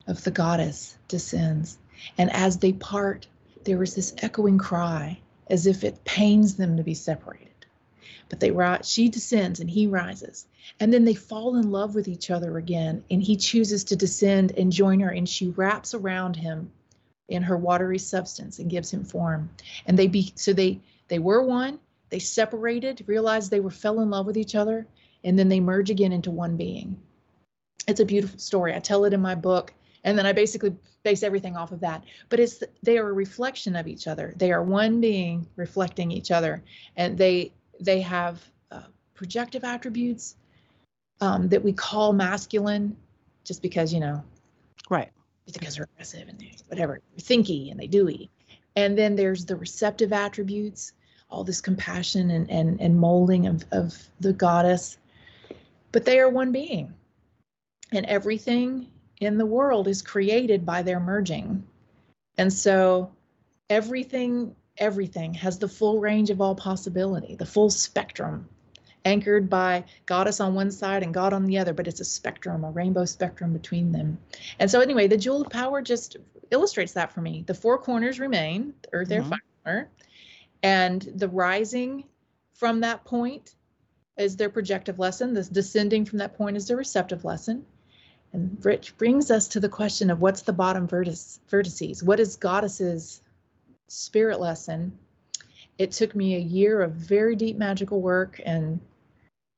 S2: of the goddess descends, and as they part, there is this echoing cry, as if it pains them to be separated. But they rise, she descends and he rises. And then they fall in love with each other again. And he chooses to descend and join her. And she wraps around him in her watery substance and gives him form. And they be so they they were one they separated, realized they were fell in love with each other, and then they merge again into one being. It's a beautiful story. I tell it in my book, and then I basically base everything off of that. But it's they are a reflection of each other. They are one being reflecting each other, and they they have uh, projective attributes um, that we call masculine, just because you know,
S1: right?
S2: Because they're aggressive and whatever, they, whatever, thinky and they doy. And then there's the receptive attributes, all this compassion and and and molding of of the goddess. But they are one being, and everything in the world is created by their merging. And so everything everything has the full range of all possibility, the full spectrum, anchored by goddess on one side and God on the other, but it's a spectrum, a rainbow spectrum between them. And so, anyway, the jewel of power just illustrates that for me. The four corners remain the earth, air, mm-hmm. fire, and the rising from that point is their projective lesson, the descending from that point is their receptive lesson. And which brings us to the question of what's the bottom vertice, vertices? What is goddess's spirit lesson? It took me a year of very deep magical work and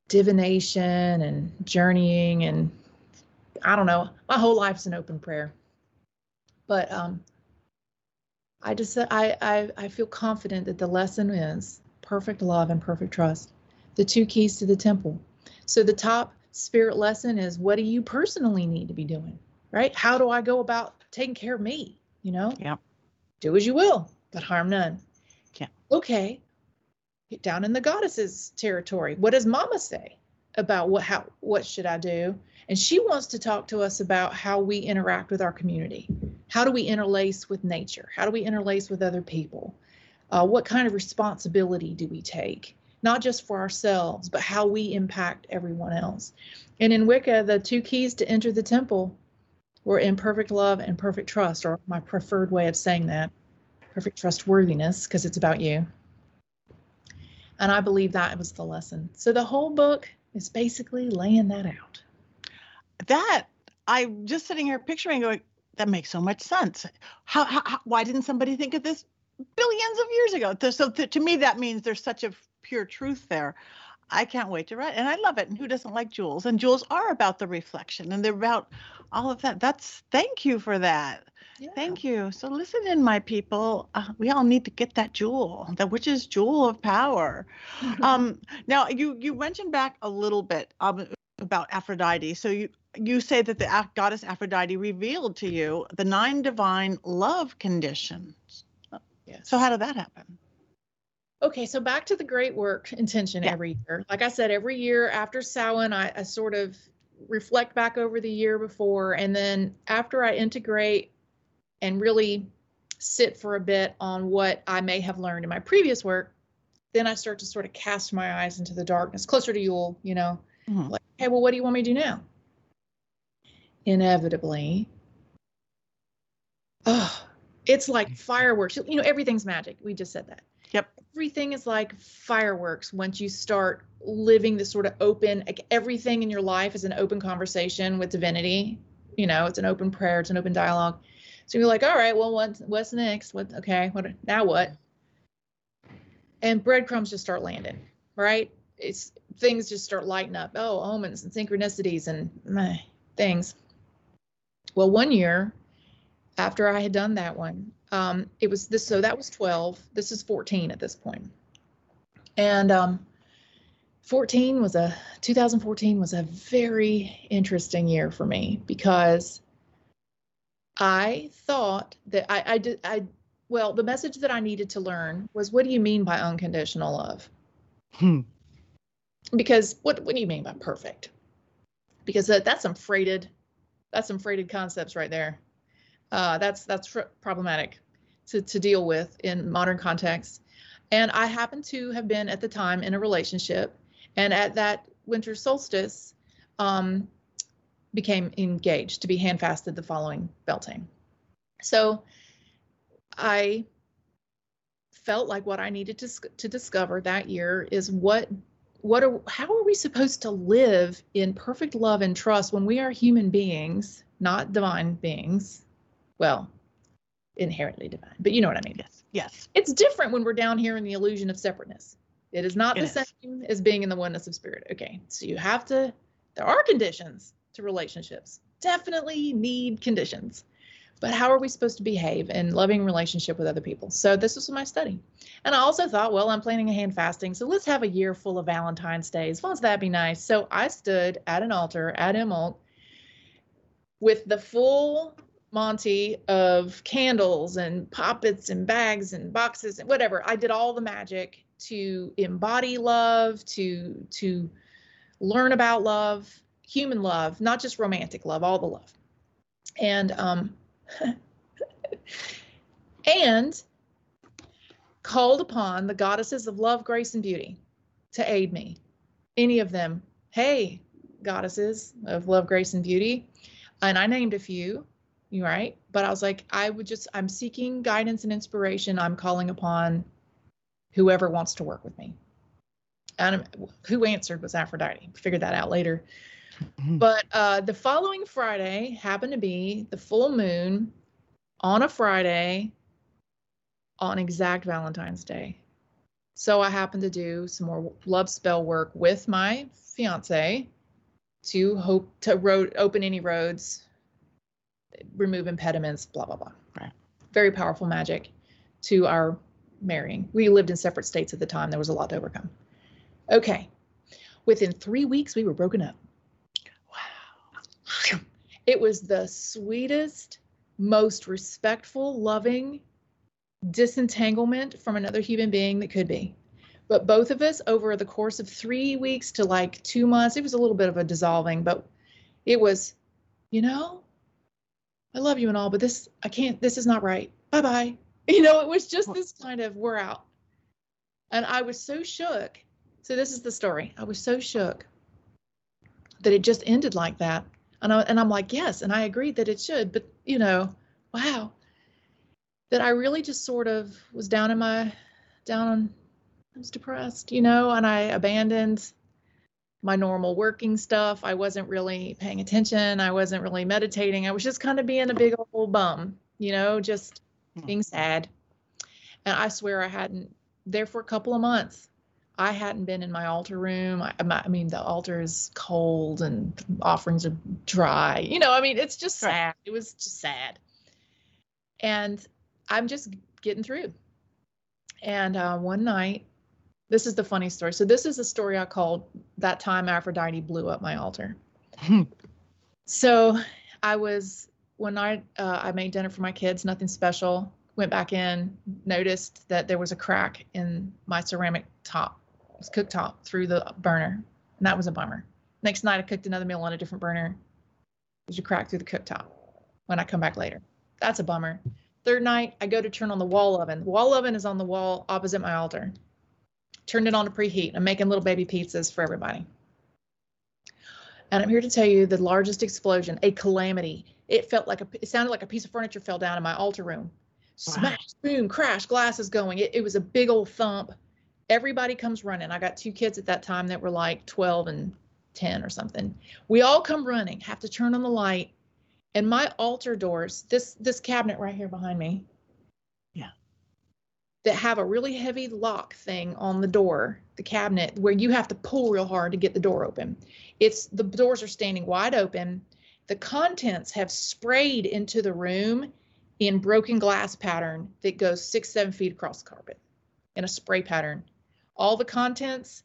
S2: divination and journeying and I don't know. My whole life's an open prayer. But um, I just I, I I feel confident that the lesson is perfect love and perfect trust. The two keys to the temple. So the top spirit lesson is what do you personally need to be doing? Right? How do I go about taking care of me? You know?
S1: Yeah.
S2: Do as you will, but harm none.
S1: Yeah.
S2: Okay. Get down in the goddesses territory. What does mama say about what how what should I do? And she wants to talk to us about how we interact with our community. How do we interlace with nature? How do we interlace with other people? Uh, what kind of responsibility do we take? not just for ourselves, but how we impact everyone else. And in Wicca, the two keys to enter the temple were in perfect love and perfect trust, or my preferred way of saying that perfect trustworthiness, because it's about you. And I believe that was the lesson. So the whole book is basically laying that out.
S1: That I'm just sitting here picturing going, that makes so much sense. How, how, why didn't somebody think of this billions of years ago? So to me, that means there's such a pure truth there. I can't wait to write. And I love it. And who doesn't like jewels? And jewels are about the reflection and they're about all of that. That's thank you for that. Yeah. Thank you. So listen in, my people. Uh, we all need to get that jewel, the witch's jewel of power. um, now you you mentioned back a little bit um, about Aphrodite. So you you say that the goddess Aphrodite revealed to you the nine divine love conditions. Yes. So how did that happen?
S2: Okay, so back to the great work intention yeah. every year. Like I said, every year after Samhain, I, I sort of reflect back over the year before, and then after I integrate and really sit for a bit on what I may have learned in my previous work, then I start to sort of cast my eyes into the darkness, closer to Yule, you know, mm-hmm. like, hey, well, what do you want me to do now? Inevitably, oh, it's like fireworks. You know, everything's magic. We just said that.
S1: Yep.
S2: Everything is like fireworks once you start living this sort of open, like everything in your life is an open conversation with divinity. You know, it's an open prayer, it's an open dialogue. So you're like, all right, well, what's what's next? What okay, what now what? And breadcrumbs just start landing, right? It's things just start lighting up. Oh, omens and synchronicities and meh, things. Well, one year after I had done that one, um, it was this, so that was 12. This is 14 at this point. And um, 14 was a, 2014 was a very interesting year for me because I thought that I, I did, I, well, the message that I needed to learn was what do you mean by unconditional love? Hmm. Because what, what do you mean by perfect? Because that, that's some freighted, that's some freighted concepts right there uh, that's that's fr- problematic to, to deal with in modern contexts. And I happened to have been at the time in a relationship, and at that winter solstice, um, became engaged to be handfasted the following Beltane. So I felt like what I needed to to discover that year is what what are how are we supposed to live in perfect love and trust when we are human beings, not divine beings, well, inherently divine, but you know what I mean.
S1: Yes. Yes.
S2: It's different when we're down here in the illusion of separateness. It is not
S1: It
S2: the
S1: is.
S2: same as being in the oneness of spirit. Okay. So you have to, there are conditions to relationships. Definitely need conditions. But how are we supposed to behave in loving relationship with other people? So this was my study. And I also thought, well, I'm planning a hand fasting. So let's have a year full of Valentine's days. Won't that be nice? So I stood at an altar at Imbolc with the full Monty of candles and poppets and bags and boxes and whatever. I did all the magic to embody love, to to learn about love, human love, not just romantic love, all the love. And um and called upon the goddesses of love, grace, and beauty to aid me. Any of them, hey, goddesses of love, grace, and beauty. And I named a few, right? But I was like, I would just, I'm seeking guidance and inspiration. I'm calling upon whoever wants to work with me. And who answered was Aphrodite. Figured that out later. But uh, the following Friday happened to be the full moon on a Friday on exact Valentine's Day. So I happened to do some more love spell work with my fiance to hope to road open any roads, remove impediments, blah blah blah.
S1: Right.
S2: Very powerful magic to our marrying. We lived in separate states at the time. There was a lot to overcome. Okay. Within three weeks, we were broken up. It was the sweetest, most respectful, loving disentanglement from another human being that could be. But both of us, over the course of three weeks to like two months, it was a little bit of a dissolving, but it was, you know, I love you and all, but this, I can't, this is not right. Bye bye. You know, it was just this kind of, we're out. And I was so shook. So this is the story. I was so shook that it just ended like that. And, I, and I'm like, yes, and I agreed that it should, but you know, wow, that I really just sort of was down in my, down on, I was depressed, you know, and I abandoned my normal working stuff. I wasn't really paying attention. I wasn't really meditating. I was just kind of being a big old bum, you know, just
S1: Hmm.
S2: being sad. And I swear I hadn't, there for a couple of months, I hadn't been in my altar room. I, I mean, the altar is cold and offerings are dry. You know, I mean, it's just sad. It was just sad. And I'm just getting through. And uh, one night, this is the funny story. So, this is a story I called That Time Aphrodite Blew Up My Altar. So, I was, one night, uh, I made dinner for my kids, nothing special. Went back in, noticed that there was a crack in my ceramic top, was cooktop through the burner. And that was a bummer. Next night, I cooked another meal on a different burner. There's a crack through the cooktop when I come back later. That's a bummer. Third night, I go to turn on the wall oven. The wall oven is on the wall opposite my altar. Turned it on to preheat. I'm making little baby pizzas for everybody. And I'm here to tell you the largest explosion, a calamity. It felt like a, it sounded like a piece of furniture fell down in my altar room.
S1: Wow.
S2: Smash, boom, crash, glasses going. It, it was a big old thump. Everybody comes running. I got two kids at that time that were like 12 and 10 or something. We all come running, have to turn on the light. And my altar doors, this this cabinet right here behind me.
S1: Yeah.
S2: That have a really heavy lock thing on the door, the cabinet, where you have to pull real hard to get the door open. It's the doors are standing wide open. The contents have sprayed into the room in broken glass pattern that goes six, seven feet across the carpet in a spray pattern. All the contents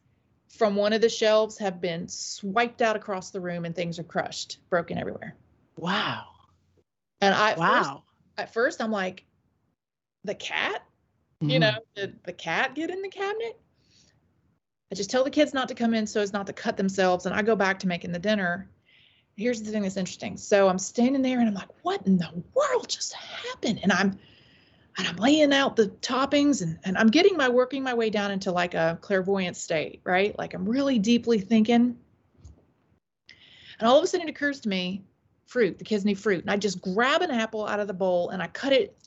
S2: from one of the shelves have been swiped out across the room and things are crushed, broken everywhere.
S1: Wow.
S2: And I at first,
S1: Wow.
S2: at first I'm like, the cat?
S1: Mm-hmm.
S2: You know, did the cat get in the cabinet? I just tell the kids not to come in so as not to cut themselves. And I go back to making the dinner. Here's the thing that's interesting. So I'm standing there and I'm like, what in the world just happened? And I'm and I'm laying out the toppings and, and I'm getting my working my way down into like a clairvoyant state, right? Like I'm really deeply thinking. And all of a sudden it occurs to me, fruit, the kids need fruit. And I just grab an apple out of the bowl and I cut it,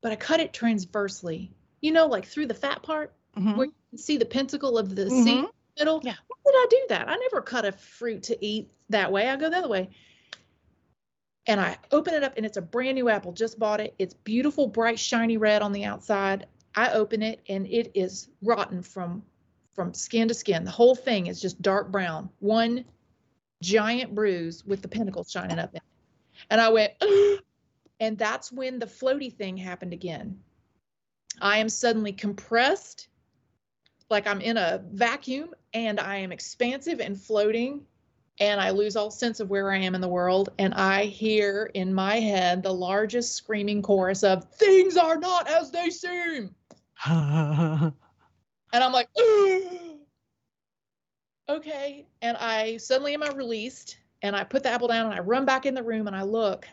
S2: but I cut it transversely, you know, like through the fat part
S1: Mhm.
S2: where you can see the pentacle of the seed in
S1: Mhm.
S2: the middle.
S1: Yeah.
S2: Why did I do that? I never cut a fruit to eat that way. I go the other way. And I open it up and it's a brand new apple, just bought it. It's beautiful, bright, shiny red on the outside. I open it and it is rotten from from skin to skin. The whole thing is just dark brown. One giant bruise with the pentacle's shining up in it. And I went, and that's when the floaty thing happened again. I am suddenly compressed, like I'm in a vacuum, and I am expansive and floating, and I lose all sense of where I am in the world. And I hear in my head the largest screaming chorus of, Things are not as they seem. and I'm like, okay. And I suddenly am I released and I put the apple down and I run back in the room and I look.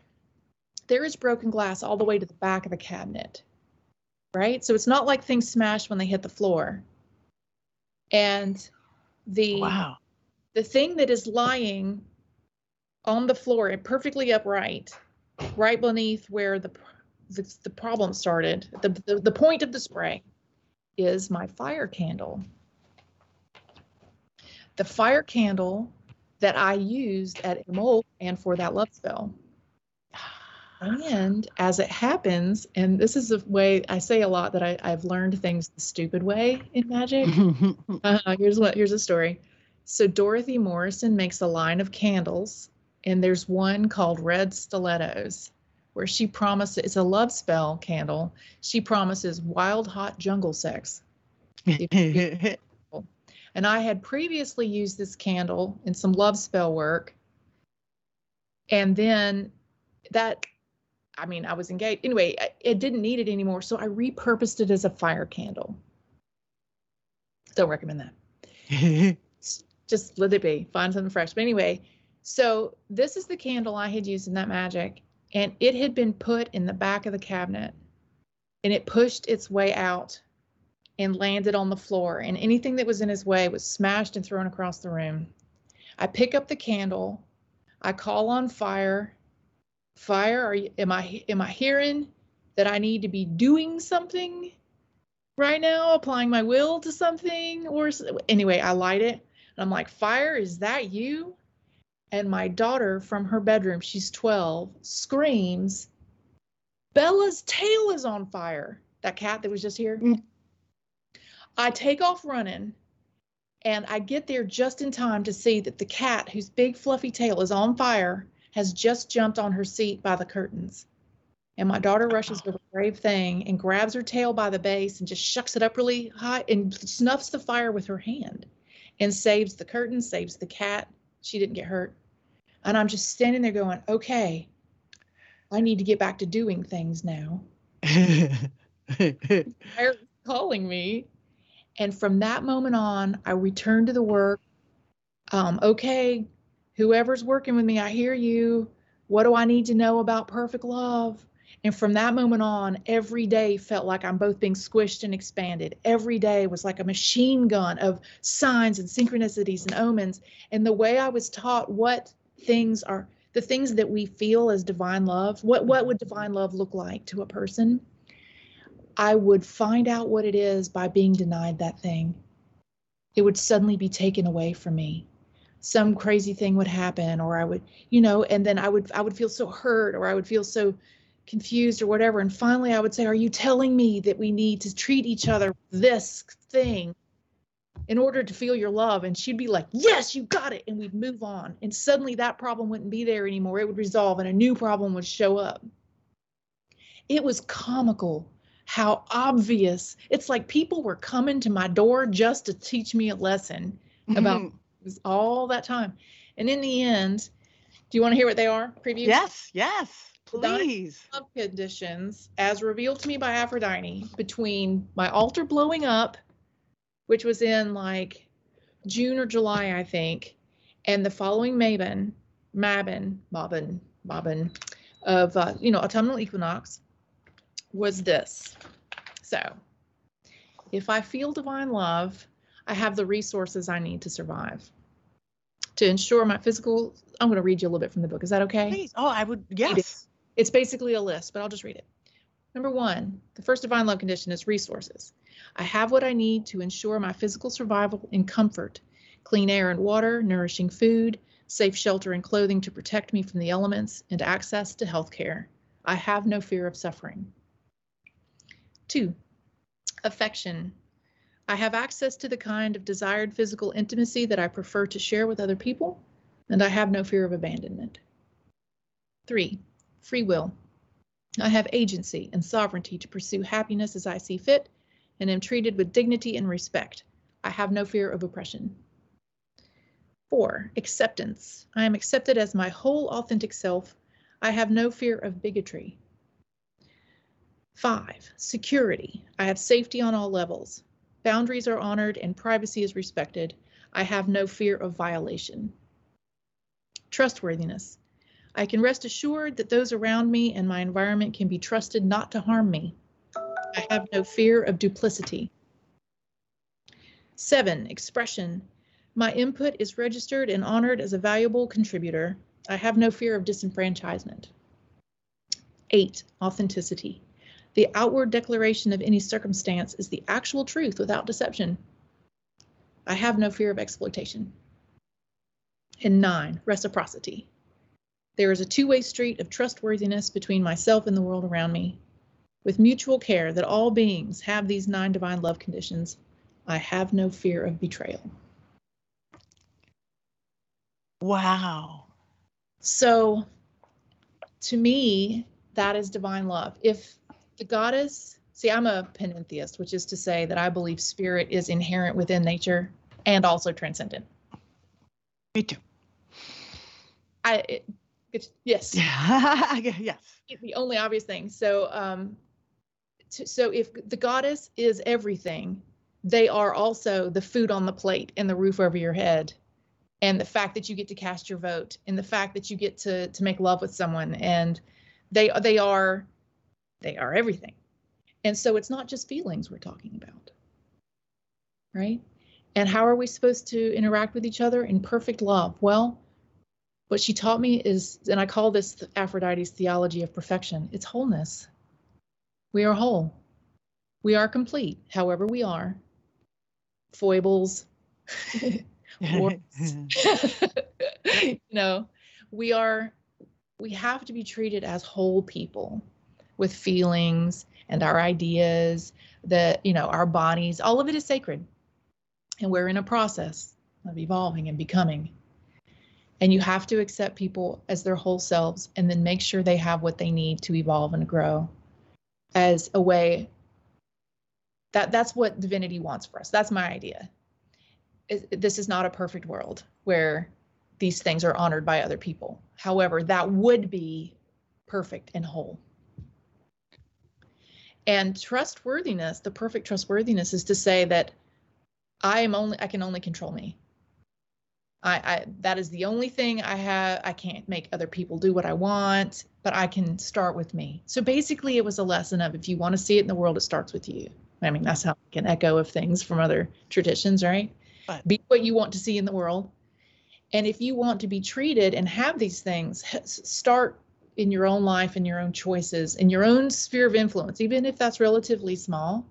S2: There is broken glass all the way to the back of the cabinet. Right? So it's not like things smashed when they hit the floor. And the
S1: wow.
S2: The thing that is lying on the floor and perfectly upright, right beneath where the the, the problem started, the, the, the point of the spray is my fire candle. The fire candle that I used at Imbolc and for that love spell. And as it happens, and this is a way I say a lot that I, have learned things the stupid way in magic. uh, here's what here's a story. So Dorothy Morrison makes a line of candles, and there's one called Red Stilettos where she promises it's a love spell candle. She promises wild hot jungle sex. and I had previously used this candle in some love spell work. And then that I mean, I was engaged. Anyway, it didn't need it anymore, so I repurposed it as a fire candle. Don't recommend that. Just let it be. Find something fresh. But anyway, so this is the candle I had used in that magic, and it had been put in the back of the cabinet and it pushed its way out and landed on the floor and anything that was in his way was smashed and thrown across the room i pick up the candle i call on fire fire are you, am i am i hearing that i need to be doing something right now applying my will to something or anyway i light it and i'm like fire is that you and my daughter from her bedroom, she's 12, screams, Bella's tail is on fire. That cat that was just here. Mm. I take off running and I get there just in time to see that the cat, whose big fluffy tail is on fire, has just jumped on her seat by the curtains. And my daughter rushes to the brave thing and grabs her tail by the base and just shucks it up really high and snuffs the fire with her hand and saves the curtain, saves the cat. She didn't get hurt. And I'm just standing there going, okay, I need to get back to doing things now. They're calling me. And from that moment on, I returned to the work. Um, okay, whoever's working with me, I hear you. What do I need to know about perfect love? And from that moment on, every day felt like I'm both being squished and expanded. Every day was like a machine gun of signs and synchronicities and omens. And the way I was taught what things are the things that we feel as divine love what what would divine love look like to a person i would find out what it is by being denied that thing it would suddenly be taken away from me some crazy thing would happen or i would you know and then i would i would feel so hurt or i would feel so confused or whatever and finally i would say are you telling me that we need to treat each other this thing in order to feel your love. And she'd be like, Yes, you got it. And we'd move on. And suddenly that problem wouldn't be there anymore. It would resolve and a new problem would show up. It was comical how obvious it's like people were coming to my door just to teach me a lesson mm-hmm. about all that time. And in the end, do you want to hear what they are? Preview?
S1: Yes, yes, please.
S2: Love conditions as revealed to me by Aphrodite between my altar blowing up which was in like June or July, I think. And the following Mabon, Mabon, Mabon, Mabon of, uh, you know, autumnal equinox was this. So if I feel divine love, I have the resources I need to survive. To ensure my physical, I'm going to read you a little bit from the book. Is that okay?
S1: Please. Oh, I would, yes.
S2: It's basically a list, but I'll just read it. Number one, the first divine love condition is resources. I have what I need to ensure my physical survival and comfort clean air and water, nourishing food, safe shelter and clothing to protect me from the elements, and access to health care. I have no fear of suffering. Two, affection. I have access to the kind of desired physical intimacy that I prefer to share with other people, and I have no fear of abandonment. Three, free will. I have agency and sovereignty to pursue happiness as I see fit and am treated with dignity and respect. I have no fear of oppression. Four, acceptance. I am accepted as my whole authentic self. I have no fear of bigotry. Five, security. I have safety on all levels. Boundaries are honored and privacy is respected. I have no fear of violation. Trustworthiness. I can rest assured that those around me and my environment can be trusted not to harm me. I have no fear of duplicity. Seven, expression. My input is registered and honored as a valuable contributor. I have no fear of disenfranchisement. Eight, authenticity. The outward declaration of any circumstance is the actual truth without deception. I have no fear of exploitation. And nine, reciprocity. There is a two way street of trustworthiness between myself and the world around me. With mutual care that all beings have these nine divine love conditions, I have no fear of betrayal.
S1: Wow.
S2: So to me, that is divine love. If the goddess, see, I'm a panentheist, which is to say that I believe spirit is inherent within nature and also transcendent.
S1: Me too.
S2: I, it, it's, yes.
S1: yes.
S2: The only obvious thing. So, um, to, so if the goddess is everything, they are also the food on the plate and the roof over your head and the fact that you get to cast your vote and the fact that you get to to make love with someone and they they are they are everything and so it's not just feelings we're talking about right and how are we supposed to interact with each other in perfect love well what she taught me is and i call this aphrodite's theology of perfection it's wholeness. We are whole. We are complete however we are. Foibles. You know, we are we have to be treated as whole people with feelings and our ideas that you know our bodies all of it is sacred. And we're in a process of evolving and becoming and you have to accept people as their whole selves and then make sure they have what they need to evolve and grow as a way that that's what divinity wants for us that's my idea this is not a perfect world where these things are honored by other people. However, that would be perfect and whole. And trustworthiness, the perfect trustworthiness is to say that I am only I can only control me. I, I that is the only thing I have I can't make other people do what I want, but I can start with me. So basically it was a lesson of if you want to see it in the world, it starts with you. I mean, that's how I can echo of things from other traditions, right? Right. Be what you want to see in the world. And if you want to be treated and have these things, start in your own life and your own choices in your own sphere of influence, even if that's relatively small,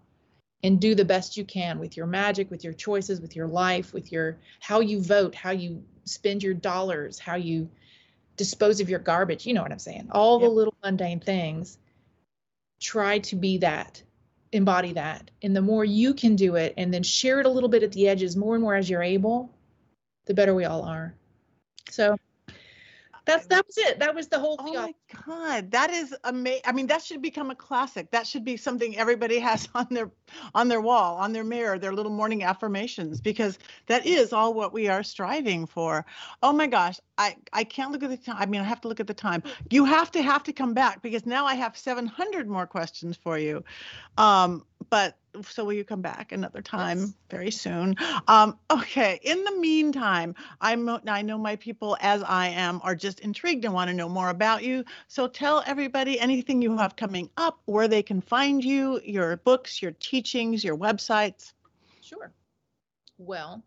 S2: and do the best you can with your magic, with your choices, with your life, with your how you vote, how you spend your dollars, how you dispose of your garbage. You know what I'm saying? All yep. the little mundane things. Try to be that embody that. And the more you can do it and then share it a little bit at the edges more and more as you're able, the better we all are. So that's that was it. That was the whole thing.
S1: Oh my god, that is amazing. I mean, that should become a classic. That should be something everybody has on their on their wall, on their mirror, their little morning affirmations, because that is all what we are striving for. Oh my gosh, I I can't look at the time. I mean, I have to look at the time. You have to have to come back because now I have 700 more questions for you. Um, but so will you come back another time yes. very soon. Um, okay in the meantime i'm i know my people as i am are just intrigued and want to know more about you. So tell everybody anything you have coming up where they can find you your books your teachings your websites.
S2: Sure. Well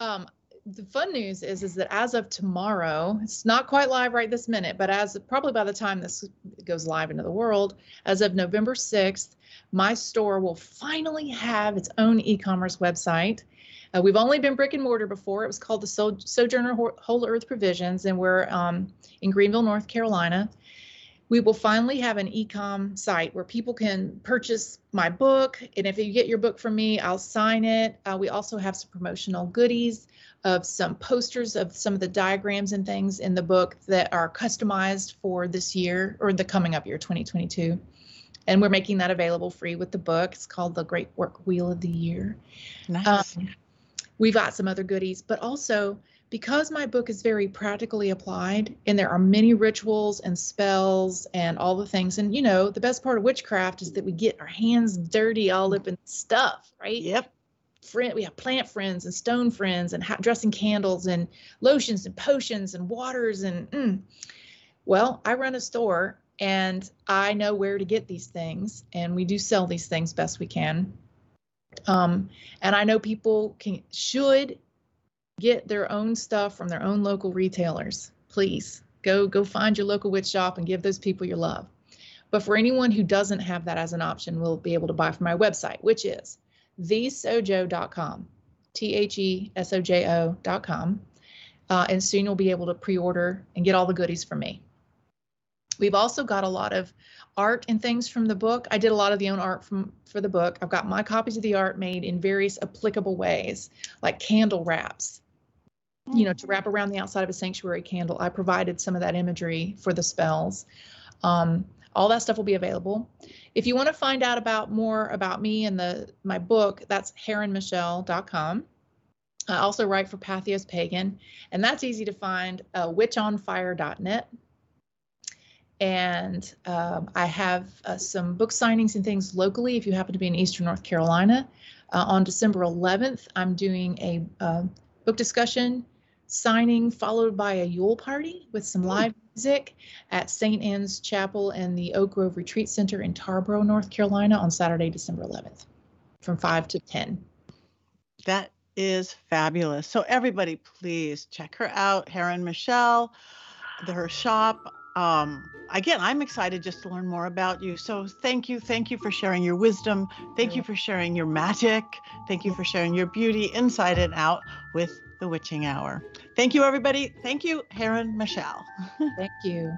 S2: um, the fun news is is that as of tomorrow, it's not quite live right this minute, but as probably by the time this goes live into the world, as of November 6th, my store will finally have its own e-commerce website. Uh, we've only been brick and mortar before. It was called the Sojourner Whole Earth Provisions, and we're um, in Greenville, North Carolina. We will finally have an ecom site where people can purchase my book. And if you get your book from me, I'll sign it. Uh, we also have some promotional goodies of some posters of some of the diagrams and things in the book that are customized for this year or the coming up year 2022. And we're making that available free with the book. It's called The Great Work Wheel of the Year.
S1: Nice.
S2: Um, we've got some other goodies, but also because my book is very practically applied and there are many rituals and spells and all the things and you know the best part of witchcraft is that we get our hands dirty all up in stuff right?
S1: Yep.
S2: Friend we have plant friends and stone friends and ha- dressing candles and lotions and potions and waters and mm. well i run a store and i know where to get these things and we do sell these things best we can. Um, and i know people can should get their own stuff from their own local retailers. Please go go find your local witch shop and give those people your love. But for anyone who doesn't have that as an option, will be able to buy from my website, which is thesojo.com, T H E S O J O.com. Uh, and soon you'll be able to pre order and get all the goodies from me. We've also got a lot of art and things from the book. I did a lot of the own art from for the book. I've got my copies of the art made in various applicable ways, like candle wraps, you know, to wrap around the outside of a sanctuary candle. I provided some of that imagery for the spells. Um, all that stuff will be available. If you want to find out about more about me and the my book, that's heronmichelle.com. I also write for Patheos Pagan, and that's easy to find. Uh, witchonfire.net. And um, I have uh, some book signings and things locally. If you happen to be in Eastern North Carolina, uh, on December 11th, I'm doing a uh, book discussion signing followed by a Yule party with some live music at St. Anne's Chapel and the Oak Grove Retreat Center in Tarboro, North Carolina on Saturday, December 11th from 5 to 10.
S1: That is fabulous. So everybody please check her out, Heron Michelle, the, her shop. Um, again, I'm excited just to learn more about you. So thank you. Thank you for sharing your wisdom. Thank you for sharing your magic. Thank you for sharing your beauty inside and out with the witching hour. Thank you, everybody. Thank you, Heron Michelle.
S2: Thank you.